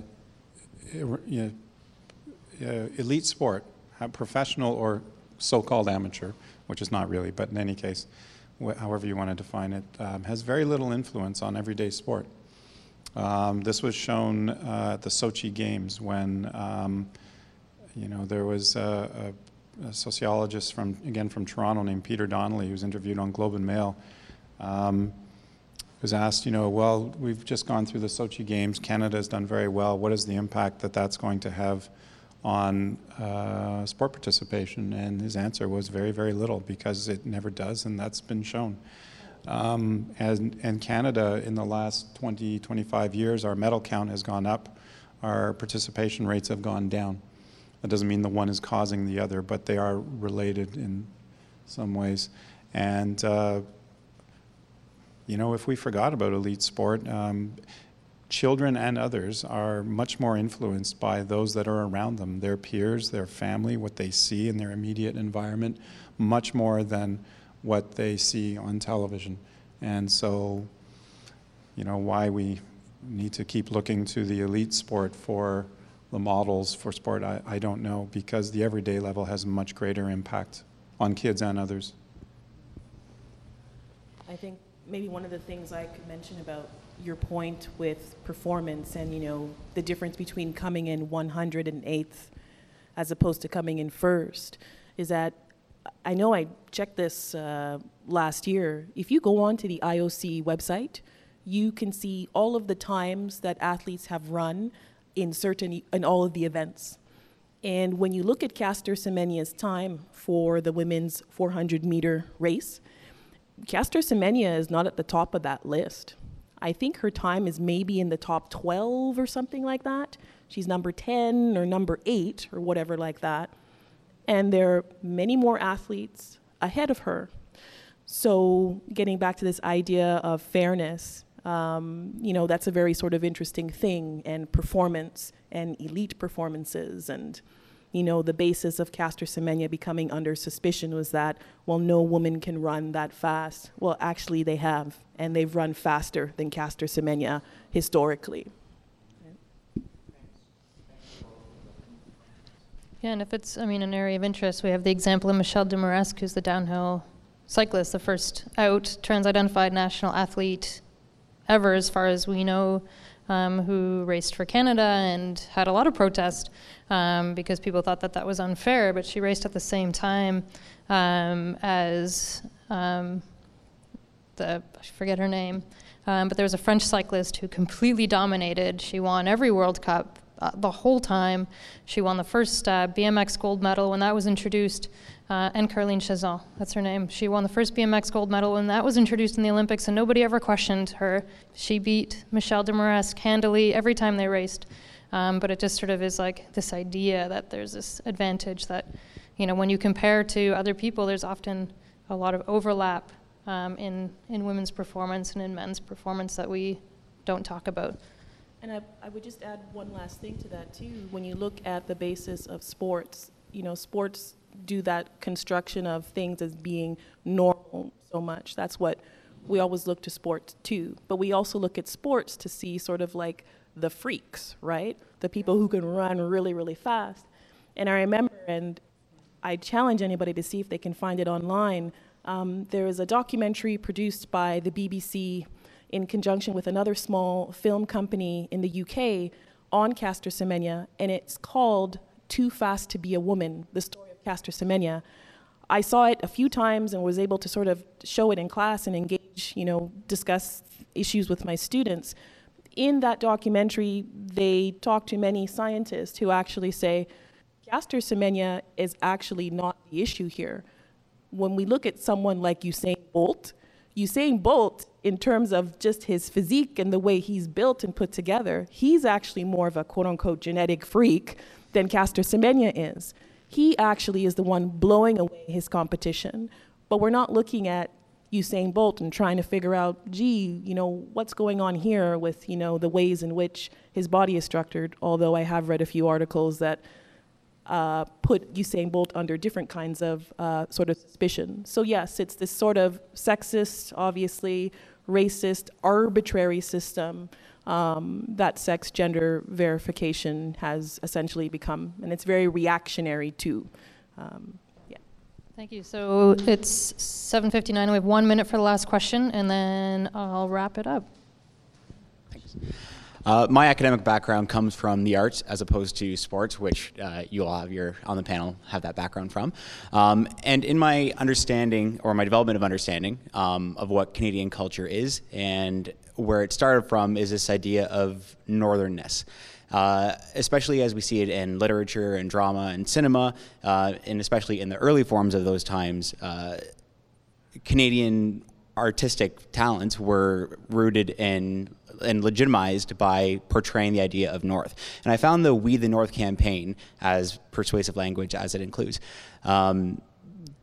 it, you know, uh, elite sport, professional or so-called amateur, which is not really, but in any case, however you want to define it, um, has very little influence on everyday sport. Um, this was shown uh, at the Sochi Games when um, you know, there was a, a, a, sociologist from, again, from Toronto named Peter Donnelly, who was interviewed on Globe and Mail, um, was asked, you know, well, we've just gone through the Sochi Games. Canada has done very well. What is the impact that that's going to have on uh, sport participation? And his answer was very, very little because it never does, and that's been shown. Um, and, and Canada, in the last 20, 25 years, our medal count has gone up, our participation rates have gone down. That doesn't mean the one is causing the other, but they are related in some ways. And, uh, you know, if we forgot about elite sport, um, children and others are much more influenced by those that are around them, their peers, their family, what they see in their immediate environment, much more than what they see on television. And so, you know, why we need to keep looking to the elite sport for the models for sport, I, I don't know, because the everyday level has much greater impact on kids and others. I think maybe one of the things I could mention about your point with performance and you know the difference between coming in 108th as opposed to coming in first is that I know I checked this uh, last year. If you go on to the IOC website, you can see all of the times that athletes have run in certain in all of the events. And when you look at Caster Semenya's time for the women's 400 meter race, Caster Semenya is not at the top of that list. I think her time is maybe in the top 12 or something like that. She's number 10 or number 8 or whatever like that. And there are many more athletes ahead of her. So, getting back to this idea of fairness, um, you know, that's a very sort of interesting thing, and performance and elite performances. And, you know, the basis of Caster Semenya becoming under suspicion was that, well, no woman can run that fast. Well, actually, they have, and they've run faster than Caster Semenya historically. Yeah, and if it's, I mean, an area of interest, we have the example of Michelle Dumaresq, who's the downhill cyclist, the first out trans identified national athlete ever, as far as we know, um, who raced for Canada and had a lot of protest um, because people thought that that was unfair. But she raced at the same time um, as um, the I forget her name, um, but there was a French cyclist who completely dominated. She won every World Cup uh, the whole time. She won the first uh, BMX gold medal when that was introduced. Uh, and Caroline Chausson, that's her name. She won the first BMX gold medal when that was introduced in the Olympics, and nobody ever questioned her. She beat Michelle Dumaresq handily every time they raced. Um, but it just sort of is like this idea that there's this advantage that, you know, when you compare to other people, there's often a lot of overlap um, in, in women's performance and in men's performance that we don't talk about. And I, I would just add one last thing to that too. When you look at the basis of sports, you know, sports do that construction of things as being normal so much. That's what we always look to sports too. But we also look at sports to see sort of like the freaks, right? The people who can run really, really fast. And I remember, and I challenge anybody to see if they can find it online. Um, there is a documentary produced by the BBC in conjunction with another small film company in the UK on Caster Semenya, and it's called Too Fast to Be a Woman, the story of Caster Semenya. I saw it a few times and was able to sort of show it in class and engage, you know, discuss issues with my students. In that documentary, they talk to many scientists who actually say, Caster Semenya is actually not the issue here. When we look at someone like Usain Bolt, Usain Bolt, in terms of just his physique and the way he's built and put together, he's actually more of a quote unquote genetic freak than Caster Semenya is. He actually is the one blowing away his competition. But we're not looking at Usain Bolt and trying to figure out, gee, you know, what's going on here with, you know, the ways in which his body is structured, although I have read a few articles that uh, put Usain Bolt under different kinds of uh, sort of suspicion. So yes, it's this sort of sexist, obviously racist, arbitrary system um, that sex gender verification has essentially become, and it's very reactionary too. Um, yeah. Thank you. So it's 7:59. We have one minute for the last question, and then I'll wrap it up. Thanks. Uh, my academic background comes from the arts as opposed to sports, which uh, you all have your on the panel have that background from. Um, and in my understanding or my development of understanding um, of what Canadian culture is and where it started from is this idea of northernness. Uh, especially as we see it in literature and drama and cinema, uh, and especially in the early forms of those times, uh, Canadian artistic talents were rooted in and legitimized by portraying the idea of North. And I found the We the North campaign, as persuasive language as it includes, um,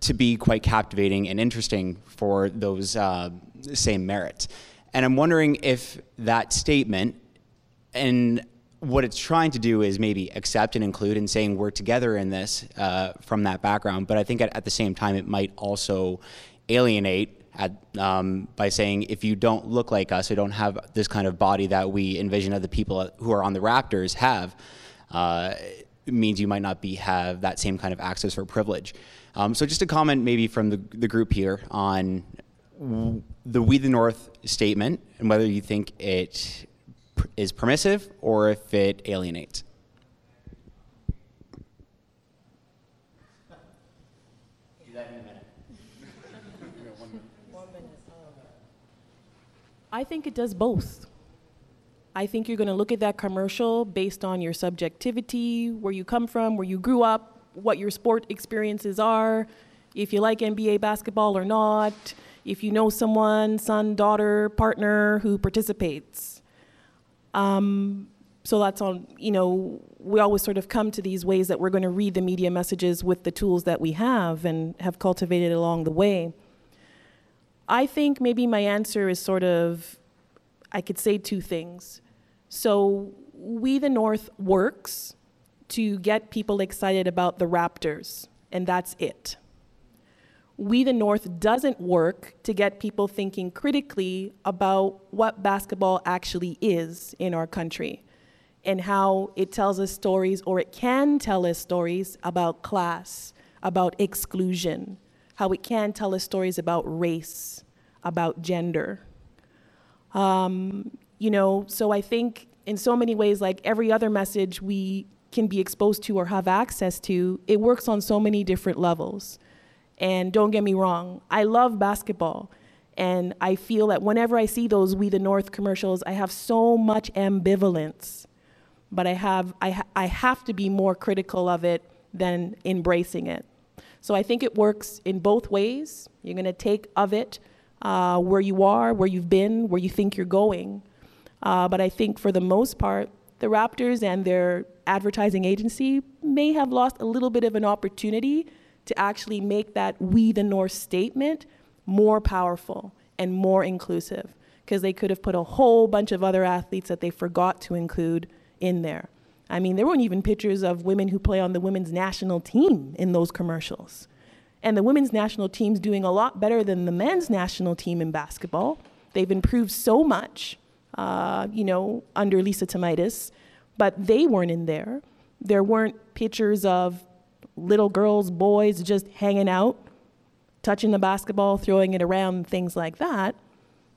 to be quite captivating and interesting for those uh, same merits. And I'm wondering if that statement and what it's trying to do is maybe accept and include and saying we're together in this uh, from that background. But I think at, at, the same time, it might also alienate at, um, by saying if you don't look like us or don't have this kind of body that we envision other people who are on the Raptors have, uh, means you might not be have that same kind of access or privilege. Um, so just a comment maybe from the, the group here on the We the North statement and whether you think it is permissive or if it alienates. I think it does both. I think you're going to look at that commercial based on your subjectivity, where you come from, where you grew up, what your sport experiences are, if you like NBA basketball or not, if you know someone, son, daughter, partner who participates. Um, so that's on, you know, we always sort of come to these ways that we're going to read the media messages with the tools that we have and have cultivated along the way. I think maybe my answer is sort of, I could say two things. So, We the North works to get people excited about the Raptors, and that's it. We the North doesn't work to get people thinking critically about what basketball actually is in our country and how it tells us stories, or it can tell us stories about class, about exclusion, how it can tell us stories about race, about gender. Um, you know, so I think in so many ways, like every other message we can be exposed to or have access to, it works on so many different levels. And don't get me wrong, I love basketball. And I feel that whenever I see those We the North commercials, I have so much ambivalence but I have I, ha- I have to be more critical of it than embracing it. So I think it works in both ways. You're going to take of it uh, where you are, where you've been, where you think you're going. Uh, but I think for the most part, the Raptors and their advertising agency may have lost a little bit of an opportunity to actually make that We the North statement more powerful and more inclusive because they could have put a whole bunch of other athletes that they forgot to include in there. I mean, there weren't even pictures of women who play on the women's national team in those commercials. And the women's national team's doing a lot better than the men's national team in basketball. They've improved so much, uh, you know, under Lisa Thomaidis, but they weren't in there. There weren't pictures of little girls, boys just hanging out, touching the basketball, throwing it around, things like that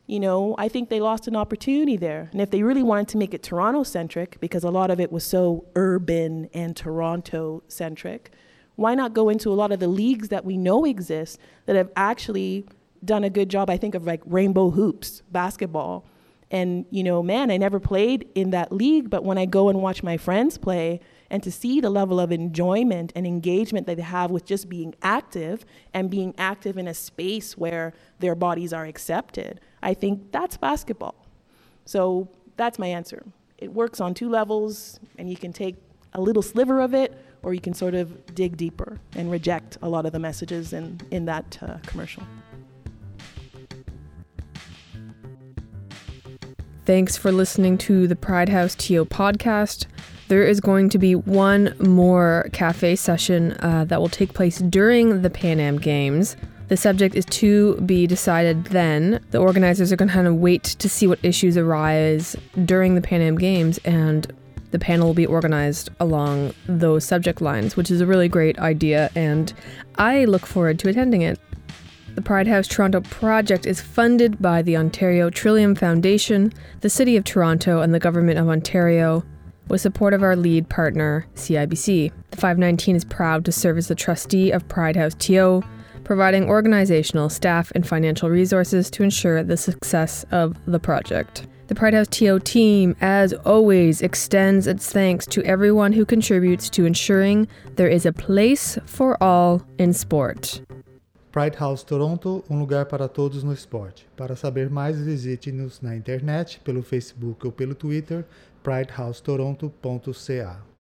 you know, I think they lost an opportunity there. And if they really wanted to make it Toronto centric, because a lot of it was so urban and Toronto centric, why not go into a lot of the leagues that we know exist that have actually done a good job? I think of like Rainbow Hoops basketball. And, you know, man, I never played in that league, but when I go and watch my friends play, and to see the level of enjoyment and engagement that they have with just being active and being active in a space where their bodies are accepted, I think that's basketball. So that's my answer. It works on two levels, and you can take a little sliver of it, or you can sort of dig deeper and reject a lot of the messages in, in that uh, commercial. Thanks for listening to the Pride House TO podcast. There is going to be one more cafe session uh, that will take place during the Pan Am Games. The subject is to be decided then. The organizers are going to kind of wait to see what issues arise during the Pan Am Games, and the panel will be organized along those subject lines, which is a really great idea, and I look forward to attending it. The Pride House Toronto project is funded by the Ontario Trillium Foundation, the City of Toronto, and the Government of Ontario with support of our lead partner, CIBC. The 519 is proud to serve as the trustee of Pride House TO, providing organizational, staff, and financial resources to ensure the success of the project. The Pride House TO team, as always, extends its thanks to everyone who contributes to ensuring there is a place for all in sport. Pride House Toronto, um lugar para todos no esporte. Para saber mais, visite-nos na internet, pelo Facebook ou pelo Twitter, pridehousetoronto.ca.